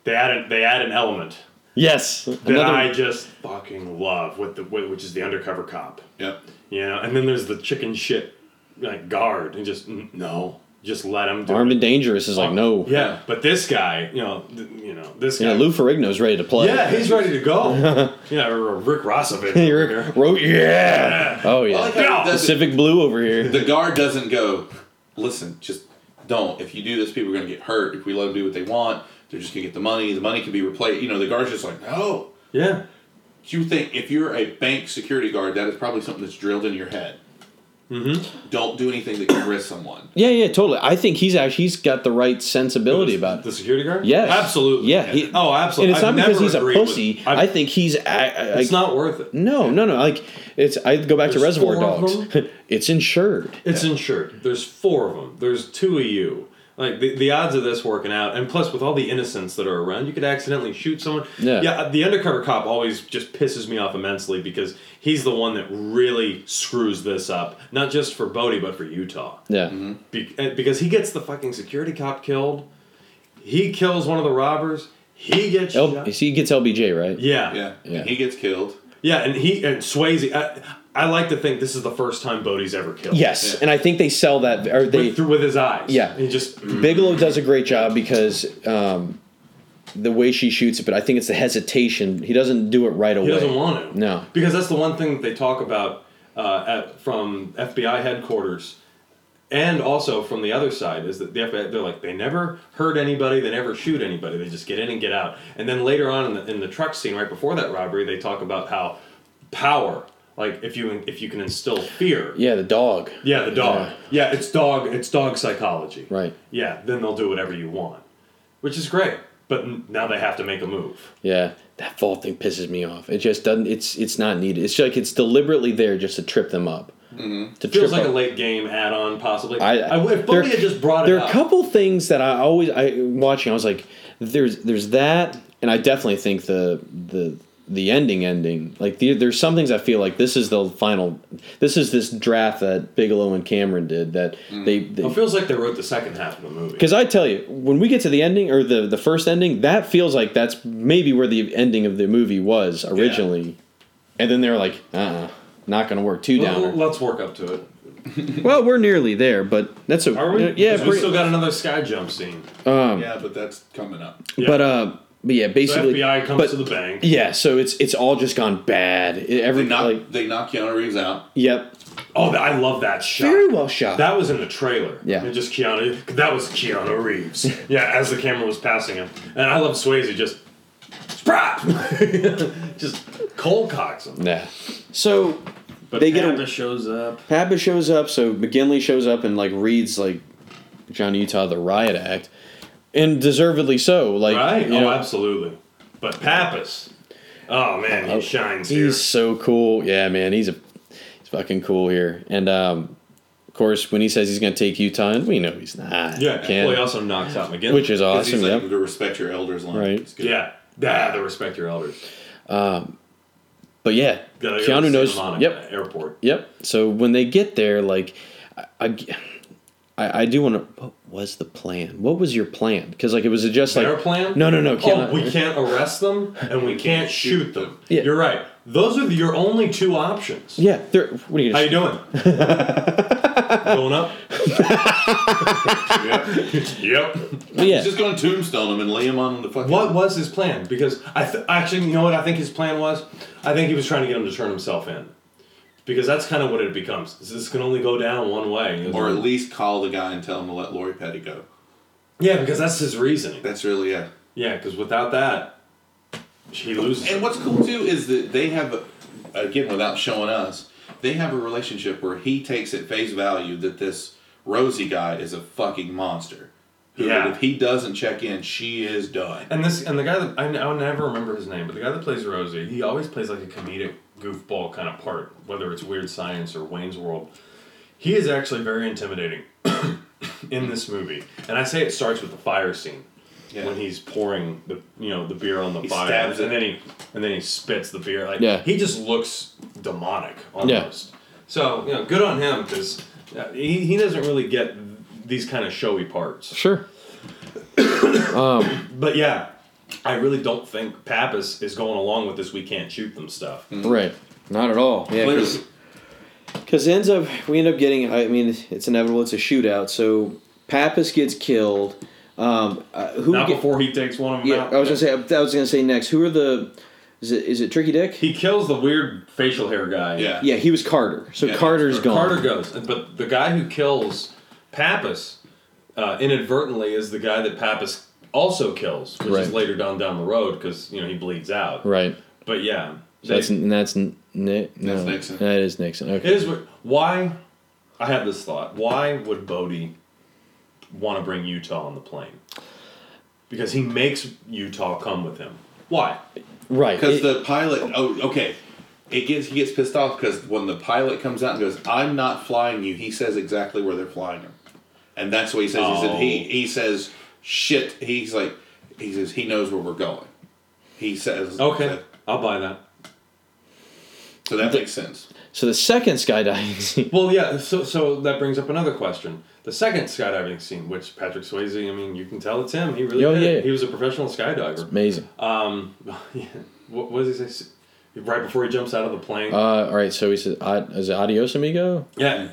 they add they add an element yes that another I just fucking love with the which is the undercover cop. Yep. You know, and then there's the chicken shit like guard and just no, just let him do armed it. and dangerous is like no Yeah, but this guy, you know, th- you know, this you guy. know Lou Ferrigno's ready to play Yeah, he's ready to go. yeah, or Rick Rossovich. You're- over here. ro- yeah oh yeah I like how he does it. Pacific Blue over here The guard doesn't go. Listen, just don't. If you do this, people are going to get hurt. If we let them do what they want, they're just going to get the money. The money can be replaced. You know, the guard's just like, no. Yeah. Do You think if you're a bank security guard, that is probably something that's drilled in your head. Mm-hmm. Don't do anything that can risk someone. yeah yeah totally I think he's actually he's got the right sensibility about it The security guard? Yes. Absolutely. Yeah, he- oh, absolutely. and it's not I've because he's a agreed with- pussy I've- think he's a- a- it's like- not worth it. No, no, no. Like it's. I go back to Reservoir Dogs. it's insured. It's insured. There's four of them. There's two of you. Like the, the odds of this working out, and plus with all the innocents that are around, you could accidentally shoot someone. Yeah. Yeah. The undercover cop always just pisses me off immensely because he's the one that really screws this up, not just for Bodhi but for Utah. Yeah. Be- uh, because he gets the fucking security cop killed. He kills one of the robbers. He gets L- shot. he gets LBJ right. Yeah. Yeah. Yeah. He gets killed. Yeah, and he and Swayze. I, I like to think this is the first time Bodhi's ever killed. Yes, Yeah. and I think they sell that. Or they with, through with his eyes. Yeah. he just Bigelow does a great job because um, the way she shoots it, but I think it's the hesitation. He doesn't do it right away. he doesn't want to. No. because that's the one thing that they talk about uh, at, from FBI headquarters and also from the other side is that the FBI, they're like they never hurt anybody, they never shoot anybody, they just get in and get out. And then later on in the, in the truck scene, right before that robbery, they talk about how power, like if you if you can instill fear, Yeah, the dog. yeah, the dog, yeah, it's dog, it's dog psychology, Right. yeah, then they'll do whatever you want, which is great. But now they have to make a move. Yeah, that fall thing pisses me off. It just doesn't. It's it's not needed. It's like it's deliberately there just to trip them up. Mm-hmm. To Feels like up. a late game add-on, possibly. I, I, if there- Bodhi had just brought it there are up, a couple things that I always I watching. I was like, there's there's that, and I definitely think the the the ending ending like the, there's some things I feel like this is the final. This is this draft that Bigelow and Cameron did that they. they it feels like they wrote the second half of the movie. because I tell you, when we get to the ending or the the first ending, that feels like that's maybe where the ending of the movie was originally, and then they're like, uh, uh not going to work. Too Well, downer. let's work up to it. well, we're nearly there, but that's a Are we? yeah. 'Cause we bring- still got another sky jump scene. um, Yeah, but that's coming up. Yeah. But uh, but yeah, So basically, FBI comes but- to the bank. Yeah, so it's it's all just gone bad. It- They Every knock like, they knock Keanu Reeves out. yep, Oh, I love that shot. very well shot. That was in the trailer. Yeah. And just Keanu. That was Keanu Reeves. yeah, as the camera was passing him, and I love Swayze just. Sprat! just cold cocks him. yeah. So But They get a- shows up. Pappas shows up. So McGinley shows up and like reads like John Utah the riot act, and deservedly so. Like right? you oh, know, absolutely. But Pappas. Oh man, he shines he's here. so cool. Yeah, man, he's a he's fucking cool here. And um, of course, when he says he's gonna take Utah, and we know he's not. Yeah. Can't- Well, he also knocks out McGinley. which is awesome. He's like Yep. the respect your elders line. Right. Good. Yeah. Yeah, the respect your elders. Um, but yeah, Gotta go to Keanu Santa knows. Monica Yep, Airport. Yep. So when they get there, like, I, I, I- I do want to. What was the plan? What was your plan? Because like it was just like Their plan? No, no, no. Oh, we can't arrest them and we can't shoot them. Yeah. You're right. Those are the, your only two options. Yeah. They're, what are you? How Gonna, you doing? Going up? yep. But yeah. He's just going to tombstone him and lay him on the fucking. What was his plan? Because I th- actually, you know what I think his plan was? I think he was trying to get him to turn himself in. Because that's kind of what it becomes. This can only go down one way. Or at least call the guy and tell him to let Lori Petty go. yeah, because that's his reasoning. That's really yeah. Yeah, because without that, she loses. And what's cool too is that they have, again, without showing us, they have a relationship where he takes at face value that this Rosie guy is a fucking monster. Who Yeah. if he doesn't check in, she is done. And this and the guy that I, I'll never remember his name, but the guy that plays Rosie, he always plays like a comedic goofball kind of part, whether it's Weird Science or Wayne's World. He is actually very intimidating in this movie, and I say it starts with the fire scene Yeah. when he's pouring the you know the beer on the He fire, stabs and it. then he and then he spits the beer. Like Yeah. he just looks demonic almost. So you know, good on him because uh, he he doesn't really get these kind of showy parts. sure. But yeah, I really don't think Pappas is going along with this. We can't shoot them stuff. Right. Not at all. Yeah. Literally. Because ends up we end up getting. I mean, it's inevitable. It's a shootout. So Pappas gets killed. Um, uh, who Not get- before he takes one of them Yeah, out. I was gonna say. I was gonna say next. Who are the? Is it is it Tricky Dick? he kills the weird facial hair guy. Yeah. Yeah, he was Carter. So Yeah, Carter's gone. Carter goes, but the guy who kills Pappas uh, inadvertently is the guy that Pappas also kills, which is later down down the road because you know he bleeds out. Right. But yeah, So that's and that's Nick. No, That's Nixon. That is Nixon. Okay. It is why I have this thought. Why would Bodhi want to bring Utah on the plane? Because he makes Utah come with him. Why? Right. Because the pilot. Oh, okay. It gets he gets pissed off because when the pilot comes out and goes, "I'm not flying you," he says exactly where they're flying him, and that's what he says. He said he Oh. he says shit. He's like he says he knows where we're going. He says Okay, I'll buy that. So that makes sense. so the second skydiving scene. Well, yeah. So, so that brings up another question. The second skydiving scene, which Patrick Swayze, I mean, you can tell it's him. He really Oh, did. yeah. He was a professional skydiver. Amazing. Um, yeah. What, what does he say? Right before he jumps out of the plane. Uh, all right. So he said, "Ad- "Is it adios, amigo?" yeah.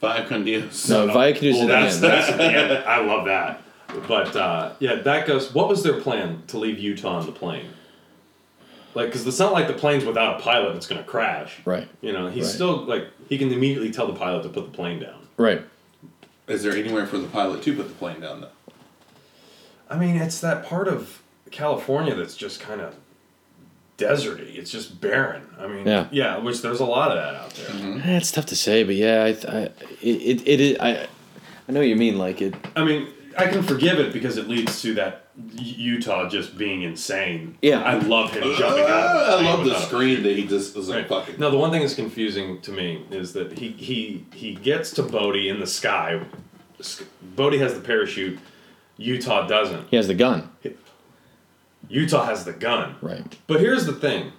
Five con Dios. No, Vaya can do Well, it that's, again. that's at the end. I love that. But uh, yeah, that goes. What was their plan to leave Utah on the plane? Like, because it's not like the plane's without a pilot; it's going to crash. Right. You know, he's Right. still like he can immediately tell the pilot to put the plane down. Right. Is there anywhere for the pilot to put the plane down though? I mean, it's that part of California that's just kind of deserty. It's just barren. I mean, Yeah. yeah, which there's a lot of that out there. Eh, It's tough to say, but yeah, I, I it, it, it is. I, I know what you mean. Like it. I mean, I can forgive it because it leads to that Utah just being insane. Yeah. I love him jumping out. of I love the screen that he just was like Right. fucking. Now the one thing that's confusing to me is that he he he gets to Bodhi in the sky. Bodhi has the parachute. Utah doesn't. He has the gun. Utah has the gun. Right. But here's the thing: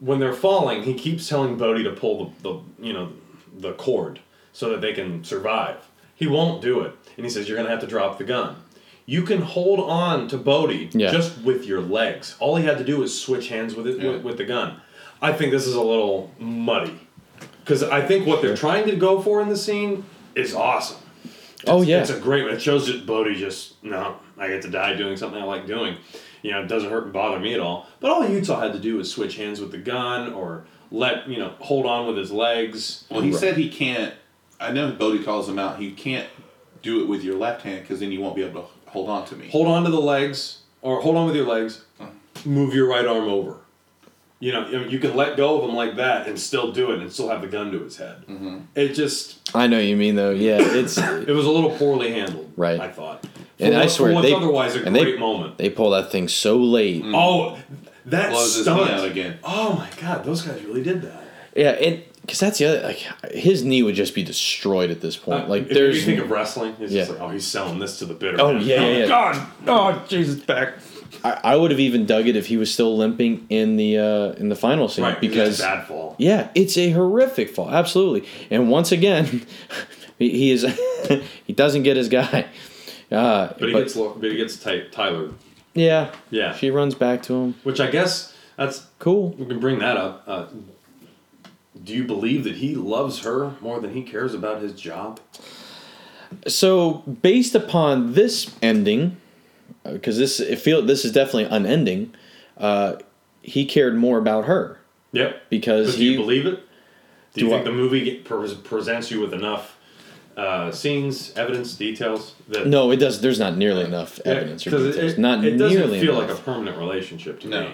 when they're falling, he keeps telling Bodhi to pull the, the you know the cord so that they can survive. He won't do it, and he says you're gonna have to drop the gun. You can hold on to Bodhi Yeah. just with your legs. All he had to do was switch hands with it Yeah. with, with the gun. I think this is a little muddy because I think what they're trying to go for in the scene is awesome. Oh yeah. It's a great. It shows that Bodhi just no. I get to die doing something I like doing. You know, it doesn't hurt and bother me at all. But all Utah had to do was switch hands with the gun or let you know hold on with his legs. Well, he said he can't. I know Bodhi calls him out. He can't do it with your left hand because then you won't be able to hold on to me. Hold on to the legs or hold on with your legs. Move your right arm over. You know, you know, you can let go of him like that and still do it and still have the gun to his head. Mm-hmm. It just I know what you mean though. Yeah, it's it was a little poorly handled. Right. I thought. and For I swear for what's they otherwise a and great they, moment. They pull that thing so late. Oh, that Blows his stunt knee out again. Oh my god, those guys really did that. Yeah, and because that's the other like his knee would just be destroyed at this point. Uh, like if there's you think of wrestling, it's just Yeah. like, oh, he's selling this to the bitter. Oh, man. yeah, yeah, yeah. God, oh Jesus, back. I, I would have even dug it if he was still limping in the uh, in the final scene Right, because it's a bad fall. yeah, it's a horrific fall, absolutely. And once again, he, he is he doesn't get his guy. Uh, But he gets, Lo- but he gets Ty- Tyler. yeah, Yeah, she runs back to him. which I guess that's Cool. we can bring that up. Uh, do you believe that he loves her more than he cares about his job? So based upon this ending, because this it feel this is definitely unending, uh, he cared more about her Yep. because But do he you believe it? Do you think I- the movie get, pre- presents you with enough uh, scenes, evidence, details that no, it does. There's not nearly enough evidence or 'cause it- details. It, not it doesn't nearly feel enough. like a permanent relationship to No. me.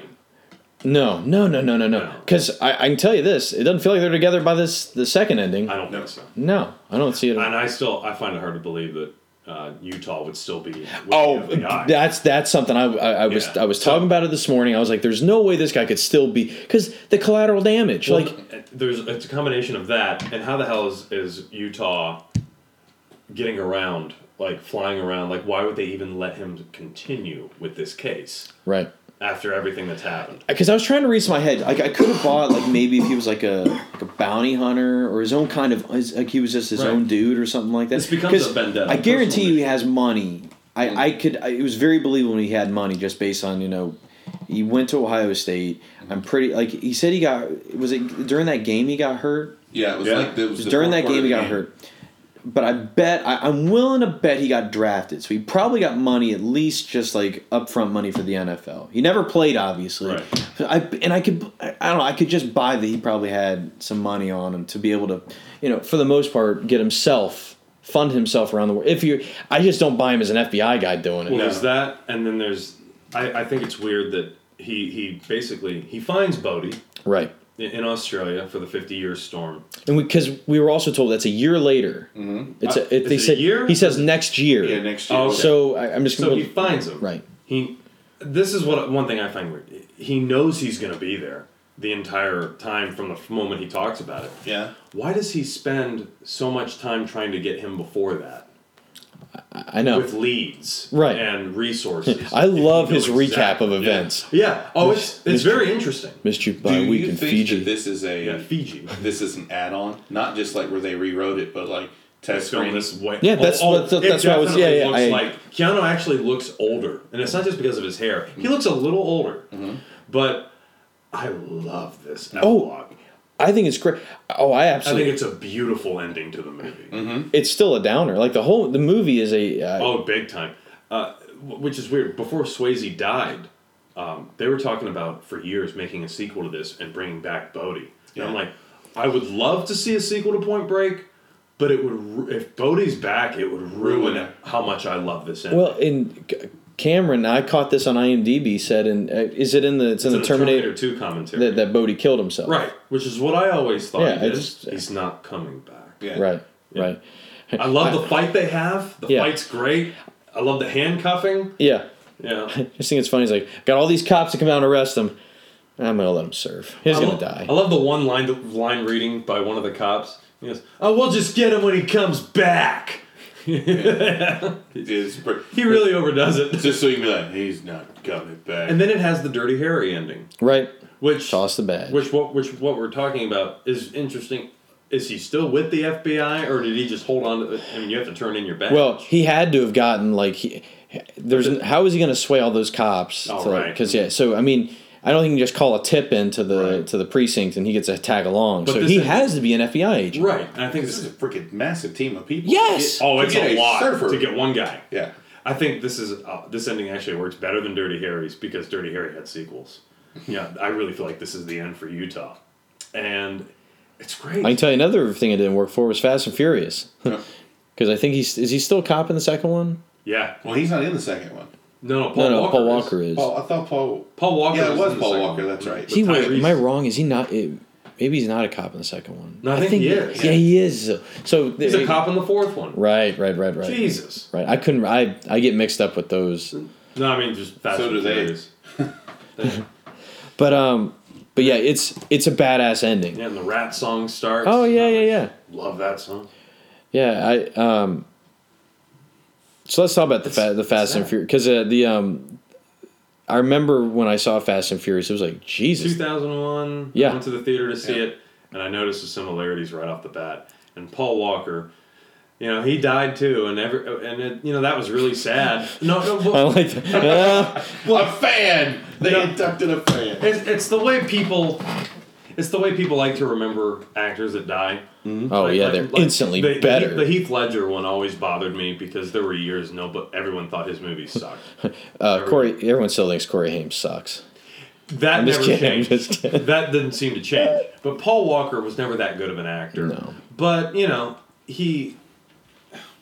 No, no, no, no, no, no. Because I, I can tell you this: it doesn't feel like they're together by this the second ending. I don't think so. No, I don't see it. And I still I find it hard to believe that uh, Utah would still be. With Oh, the FBI. that's that's something I, I, I was Yeah. I was talking about it this morning. I was like, "There's no way this guy could still be because the collateral damage." Well, like, there's it's a combination of that and how the hell is, is Utah getting around, like flying around? Like, why would they even let him continue with this case right? After everything that's happened? Because I was trying to reach my head. Like, I could have bought like maybe if he was like a, like a bounty hunter or his own kind of his, like he was just his Right. own dude or something like that. This becomes 'Cause a vendetta, I guarantee you he has money. I, I could. I, it was very believable when he had money just based on you know. He went to Ohio State. I'm pretty like he said he got was it during that game he got hurt. Yeah, it was Yeah. like the, it was the during that game he of got the hurt. But I bet I, I'm willing to bet he got drafted, so he probably got money at least just like upfront money for the NFL. He never played, obviously. Right. But I and I could I I don't know I could just buy that he probably had some money on him to be able to, you know, for the most part, get himself fund himself around the world. If you, I just don't buy him as an FBI guy doing it. Well, there's that, and then there's. I, I think it's weird that he he basically he finds Bodhi right. In, Australia for the 50 year storm. And because we, were also told that's a year later. Mm-hmm. It's a, it, Uh, they said year? he says next year. Yeah, next year. Oh, okay. So I, I'm just So he finds him. right. He. This is what one thing I find weird. He knows he's going to be there the entire time from the moment he talks about it. Yeah. Why does he spend so much time trying to get him before that? I know. with leads Right. and resources. I love his know recap of events. Yeah. Oh, it's it's Mr. very interesting. Missed you by Do a week you in think Fiji. that this is a Yeah, Fiji. this is an add-on, not just like where they rewrote it, but like test film this way. Yeah, that's what- it that's what I was- yeah, definitely yeah, Looks I- like Keanu actually looks older, and it's not just because of his hair. He looks a little older, Mm-hmm. but I love this Oh, epilogue. I think it's great. Oh, I absolutely. I think it's a beautiful ending to the movie. it's still a downer. Like the whole the movie is a. Uh, Oh, big time. Uh, which is weird. Before Swayze died, um, they were talking about for years making a sequel to this and bringing back Bodhi. And I'm like, I would love to see a sequel to Point Break, but it would if Bodhi's back, it would ruin how much I love this ending. Well, in C- Cameron, I caught this on IMDb. Said, and uh, is it in the? It's, in the in the Terminator, Terminator 2 commentary. that that Bodhi killed himself. right, which is what I always thought. Yeah, he just- he's not coming back. Yeah. Right. Right. I love the fight they have. The Yeah. fight's great. I love the handcuffing. Yeah. Yeah. I just think it's funny. He's like, got all these cops to come out and arrest him. I'm gonna let him serve. He's I gonna lo- die. I love the one line line reading by one of the cops. He goes, "Oh, we'll just get him when he comes back." It's pretty- He really overdoes it. just so you can be like, he's not coming back. And then it has the Dirty Harry ending, Right. which Toss the badge. which what which what we're talking about is interesting. Is he still with the FBI, or did he just hold on to? it? I mean, you have to turn in your badge. Well, he had to have gotten like he. There's n- how is he going to sway all those cops? Oh, to, right. Because yeah, so I mean, I don't think you can just call a tip into the Right. to the precinct and he gets to tag along. But so he is- has to be an FBI agent. right, and I think this this is a freaking massive team of people. Yes! oh, it's get a lot surfer. to get one guy. Yeah. I think this is uh, this ending actually works better than Dirty Harry's because Dirty Harry had sequels. Yeah, I really feel like this is the end for Utah, and it's great. I can tell you another thing it didn't work for was Fast and Furious. Because I think he's is he still a cop in the second one? yeah, Well, he's not in the second one. No, no, Paul no, no, Walker Paul is. Walker is. Paul, I thought Paul. Paul Walker. Yeah, it is was in Paul Walker, one. that's right. Is he, wait, am I wrong? Is he not? eh, Maybe he's not a cop in the second one. No, I think he is. Yeah, he is. So He's a cop in the fourth one. Right, right, right, right. Jesus. Right. I couldn't. I I get mixed up with those. No, I mean just Fast So and do they. But um, but yeah, it's it's a badass ending. Yeah, and the Ratt song starts. Oh yeah, yeah, yeah. Love that song. Yeah, I um. So let's talk about the fa- the Fast and. Furious because uh, the um, I remember when I saw Fast and Furious, it was like Jesus. 2001. Yeah. I went to the theater to see it, and I noticed the similarities right off the bat. And Paul Walker, you know, he died too, and every and it, you know that was really sad. No, no, I like that. Well, a fan. They No. inducted a fan. it's, it's the way people. It's the way people like to remember actors that die. oh Like- yeah, like- they're like instantly the, the better. Heath- The, Heath Ledger one always bothered me because there were years no, but everyone thought his movies sucked. uh, Corey, everyone still thinks Corey Haim sucks. That I'm just never kidding, I'm changed. just kidding. That didn't seem to change. But Paul Walker was never that good of an actor. No. But you know, he.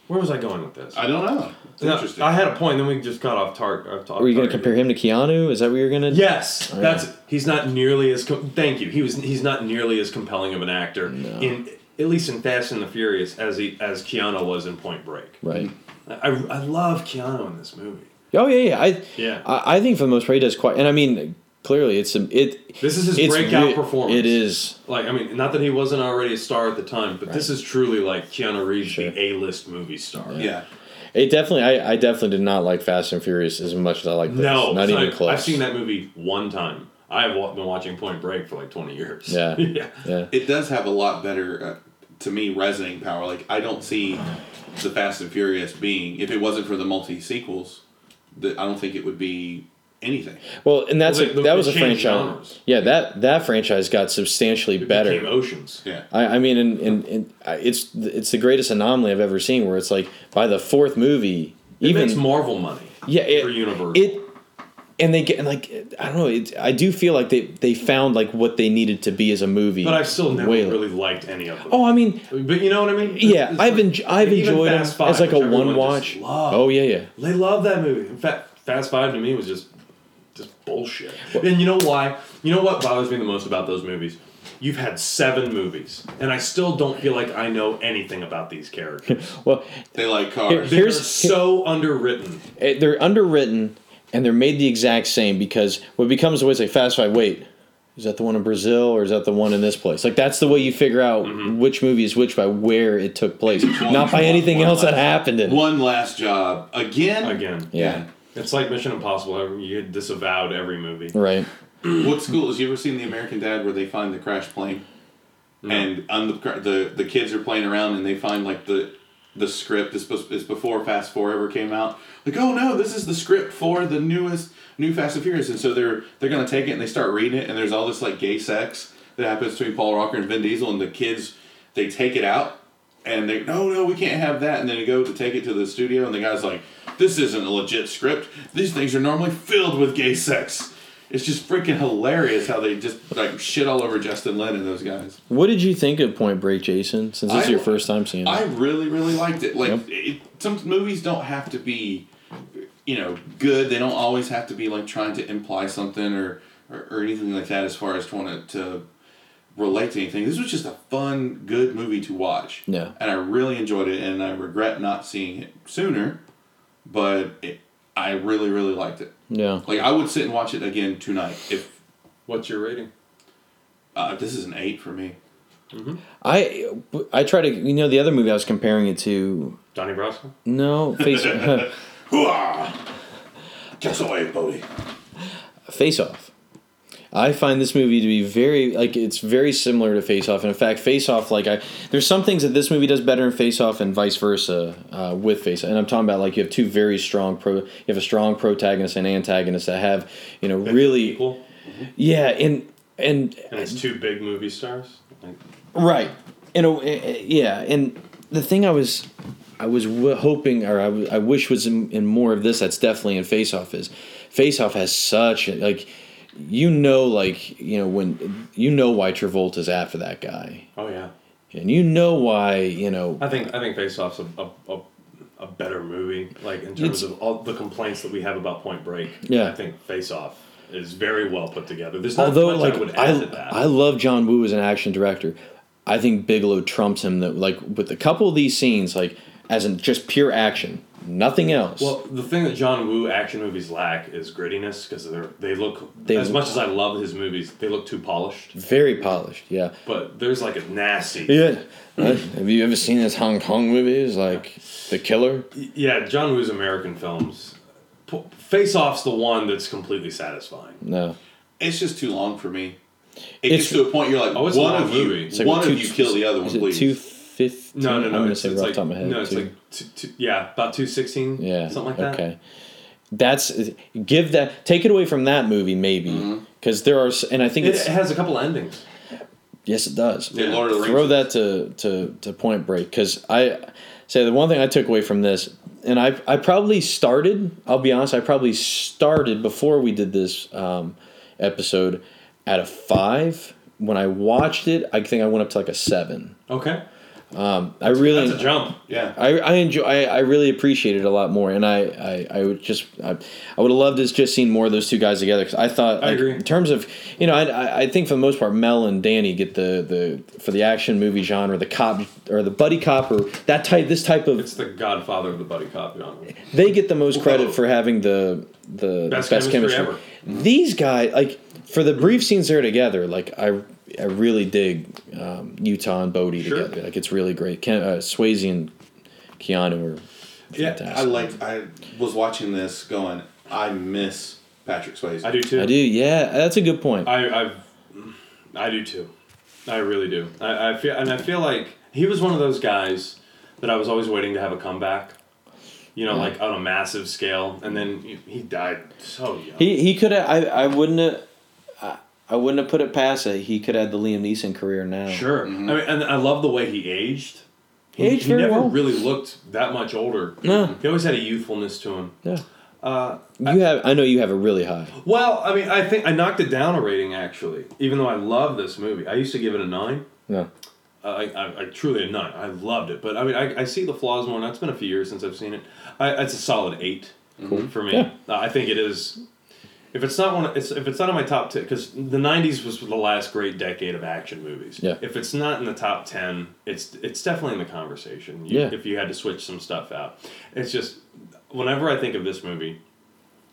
Where was I going with this? I don't know. It's No, interesting. I had a point, then we just got off target. Off Were you going to compare him to Keanu? Is that what you're going to? Yes, Oh, that's yeah. he's not nearly as. Com- thank you. He was. He's not nearly as compelling of an actor in at least in Fast and the Furious as he as Keanu was in Point Break. Right. I, I love Keanu in this movie. Oh yeah, yeah. I Yeah. I, I think for the most part he does quite. And I mean, clearly it's a it. This is his it's breakout re- performance. It is. Like I mean, not that he wasn't already a star at the time, but this is truly like Keanu Reeves, the A-list movie star. yeah. It definitely. I, I definitely did not like Fast and Furious as much as I like this. No, not it's even close. I've seen that movie one time. I have been watching Point Break for like twenty years. Yeah. yeah. Yeah. It does have a lot better, uh, to me, resonating power. Like I don't see the Fast and Furious being if it wasn't for the multi sequels, that I don't think it would be anything. Well, and that's Well, a, that was a franchise. genres. Yeah, that that franchise got substantially It better. became Oceans. Yeah. I, I mean, and, and, and it's it's the greatest anomaly I've ever seen. Where it's like by the fourth movie, It even makes Marvel money. yeah, it, for Universal. It and they get and like I don't know. It, I do feel like they they found like what they needed to be as a movie. But I've still never way- really liked any of them. Oh, I mean, But you know what I mean? yeah, It's I've like- en- I've even enjoyed them Fast Five, as like a one watch. just. Oh yeah, yeah. They love that movie. In fact, Fast Five to me was just just bullshit. And you know why? You know what bothers me the most about those movies? You've had seven movies, and I still don't feel like I know anything about these characters. Well, They like Here- cars. They're Here's- so underwritten. eh, they're underwritten and they're made the exact same because what becomes always a Fast Five. Wait, is that the one in Brazil or is that the one in this place? Like that's the way you figure out Mm-hmm. which movie is which by where it took place, not by one- anything one else that happened in. One last job again. Again, Yeah. It's like Mission Impossible. You get disavowed every movie. Right. What school has you ever seen the American Dad where they find the crashed plane, and on the the the kids are playing around and they find like the the script is is before Fast Four ever came out. Like, oh no, this is the script for the newest new Fast and Furious, and so they're they're gonna take it and they start reading it, and there's all this like gay sex that happens between Paul Walker and Vin Diesel, and the kids they take it out. And they no no we can't have that and then you go to take it to the studio and the guy's like this isn't a legit script these things are normally filled with gay sex it's just freaking hilarious how they just like shit all over Justin Lin and those guys. What did you think of Point Break, Jason? Since this is your first time seeing it. I really, really liked it. Like, Yep. it, some movies don't have to be, you know, good. They don't always have to be like trying to imply something or or, or anything like that. As far as trying to, to relate to anything, this was just a fun, good movie to watch. Yeah. and I really enjoyed it, and I regret not seeing it sooner, but it, I really, really liked it. yeah. Like, I would sit and watch it again tonight if. What's your rating? Uh, this is an eight for me. I I try to you know the other movie I was comparing it to. Donnie Brasco? No, Face Hooah! Guess away, Bodhi. Face Off. I find this movie to be very like it's very similar to Face Off, and in fact, Face Off like I there's some things that this movie does better in Face Off, and vice versa uh, with Face Off. And I'm talking about like you have two very strong pro, you have a strong protagonist and antagonist that have you know really Equal? yeah, and and And it's two big movie stars? Right. In a, eh, yeah, and the thing I was, I was w- hoping, or I, w- I wish was in, in more of this. That's definitely in Face Off. Is Face Off has such a, like, you know, like you know when you know why Travolta's after that guy, oh, yeah. and you know why you know. I think I think Face Off's a, a, a, a better movie. Like in terms It's- of all the complaints that we have about Point Break. Yeah. I think Face Off is very well put together. There's not Although like I would I, to that. I love John Woo as an action director. I think Bigelow trumps him. That like with a couple of these scenes, like as in just pure action, nothing else. well, the thing that John Woo action movies lack is grittiness because they're they look They- as much as I love his movies, they look too polished. very polished. Yeah. But there's like a nasty. Yeah. Uh, have you ever seen his Hong Kong movies like The Killer? Yeah, John Woo's American films. Face Off's the one that's completely satisfying. No. It's just too long for me. It It's- gets to a point you're like, Oh, it's one long of you, movie. It's like one two- of you kill the other one, please. two fifteen? No, no, no. I'm gonna it's, say right like, off the top of my head. No, it's two. like two, two, yeah, about two sixteen. yeah, something like that. Okay, that's give that take it away from that movie maybe because there are and I think It, it's it has a couple endings. yes it does. Yeah, Lord of the Rings. Throw that to to to Point Break because I say the one thing I took away from this and I I probably started I'll be honest I probably started before we did this um, episode at a five. When I watched it, I think I went up to like a seven. Okay, Um, I really that's a jump. yeah. I, I enjoy I, I really appreciate it a lot more and I, I, I would just I, I would have loved to just seen more of those two guys together because I thought I agree. in terms of you know I, I, I think for the most part Mel and Danny get the, the for the action movie genre the cop or the buddy cop or that type this type of It's the Godfather of the buddy cop genre. they get the most credit for having the the Best best, chemistry chemistry. These guys like for the brief scenes they're together like I I really dig um, Utah and Bodhi Sure. together like it's really great Ken, uh, Swayze and Keanu are Yeah. I like. I was watching this, going, I miss Patrick Swayze. I do too. I do, yeah. That's a good point. I I've, I do too. I really do. I, I feel and I feel like he was one of those guys that I was always waiting to have a comeback. You know, Yeah. like on a massive scale, and then he, he died so young. He he could have. I I wouldn't have. I, I wouldn't have put it past it. He could have had the Liam Neeson career now. Sure. I mean, and I love the way he aged. He aged he very never well. really looked that much older. No. He always had a youthfulness to him. Yeah. Uh, You have. I know you have a really high. well, I mean, I think I knocked it down a rating actually. Even though I love this movie, I used to give it a nine. No. Uh, I, I, I truly a nine. I loved it, but I mean, I, I see the flaws more. Now it's been a few years since I've seen it. I, it's a solid eight cool. for me. Yeah. Uh, I think it is. If it's not one, it's if it's not in my top ten, because the '90s was the last great decade of action movies. Yeah. If it's not in the top ten, it's it's definitely in the conversation. You, Yeah. If you had to switch some stuff out, it's just whenever I think of this movie,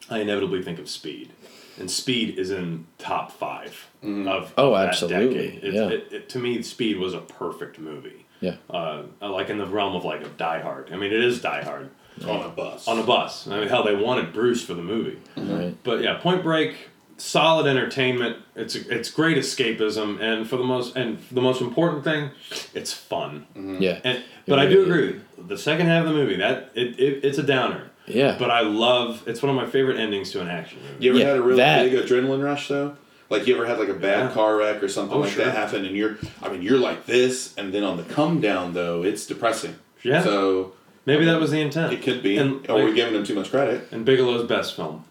I inevitably think of Speed, and Speed is in top five of Oh, that absolutely. decade. It's- Yeah. It, it, to me, Speed was a perfect movie. Yeah. Uh, like in the realm of like a Die Hard. I mean, it is Die Hard on a bus. on a bus. I mean, hell, they wanted Bruce for the movie. Right. But yeah, Point Break, solid entertainment. It's it's great escapism, and for the most and the most important thing, it's fun. Mm-hmm. Yeah. And It but I do really agree. The second half of the movie, that it, it it's a downer. Yeah. But I love. It's one of my favorite endings to an action movie. You ever Yeah, had a really that- big adrenaline rush though? Like you ever had like a bad Yeah. car wreck or something Oh, like sure. that happen, and you're, I mean, you're like this, and then on the come down though, it's depressing. Yeah. So Maybe that was the intent. it could be, And, we're like- giving him too much credit. And Bigelow's best film.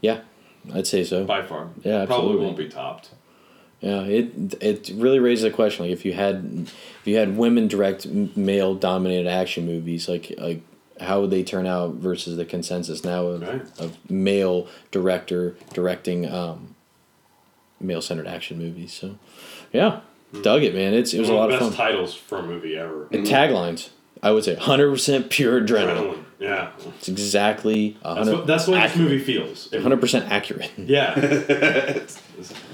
Yeah. I'd say so. by far. Yeah, probably absolutely. won't be topped. Yeah, it it really raises the question. Like if you had if you had women direct male dominated action movies, like like how would they turn out versus the consensus now of, Right. of male director directing um, male centered action movies? So, yeah, dug it, man. It's it was a lot of of fun. best titles for a movie ever. And taglines, I would say, hundred percent pure adrenaline. Adrenaline. Yeah. It's exactly That's what, that's what this movie feels. Hundred percent accurate. Yeah. it's,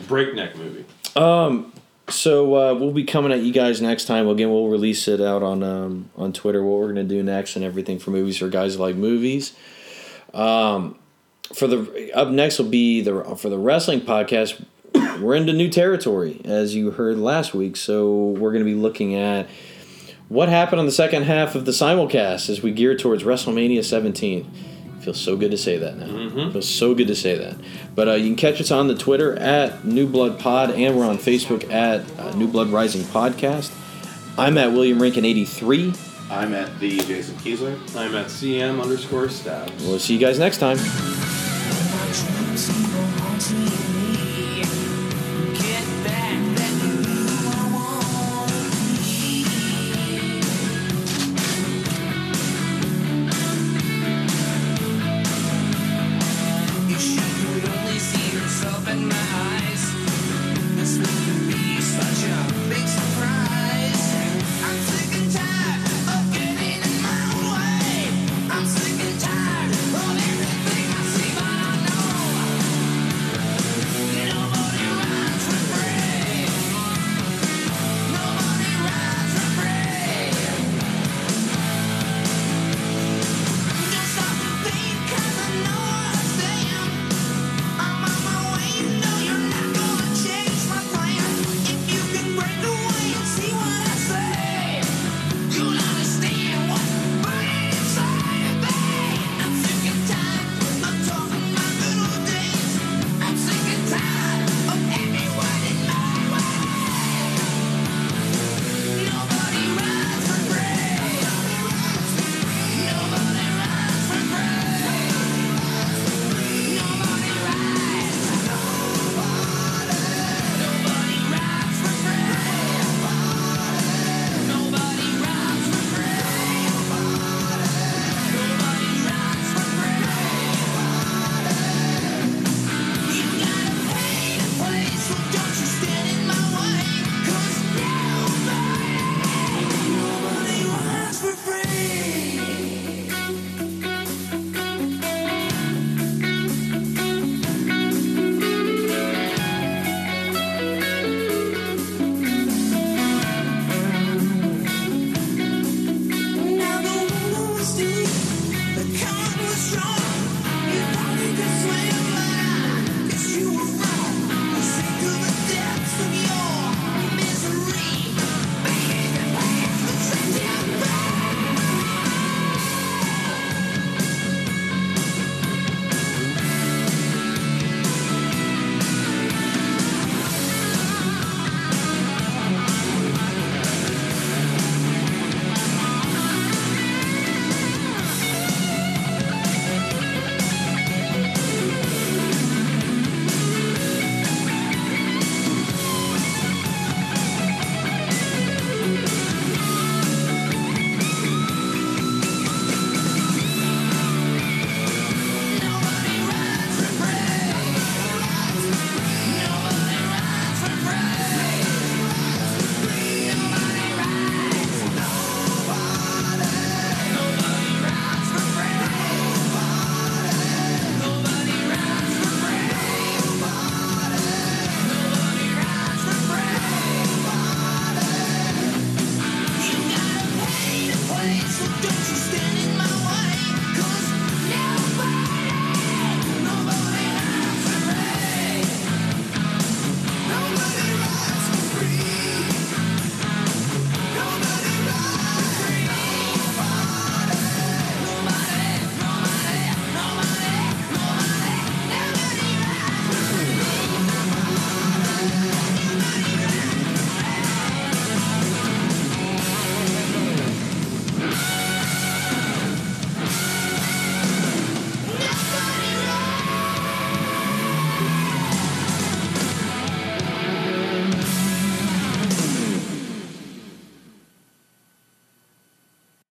breakneck movie. Um, so uh, we'll be coming at you guys next time. Again, we'll release it out on um, on Twitter. What we're gonna do next and everything for movies for guys who like movies. Um, for the up next will be the for the wrestling podcast. We're into new territory, as you heard last week. So we're gonna be looking at what happened on the second half of the simulcast as we gear towards WrestleMania 17. Feels so good to say that now. Feels so good to say that. But uh, you can catch us on the Twitter at New Blood Pod, and we're on Facebook at uh, New Blood Rising Podcast. I'm at William Rankin 83. I'm at the Jason Kiesler. I'm at CM underscore stabs. We'll see you guys next time. Watching,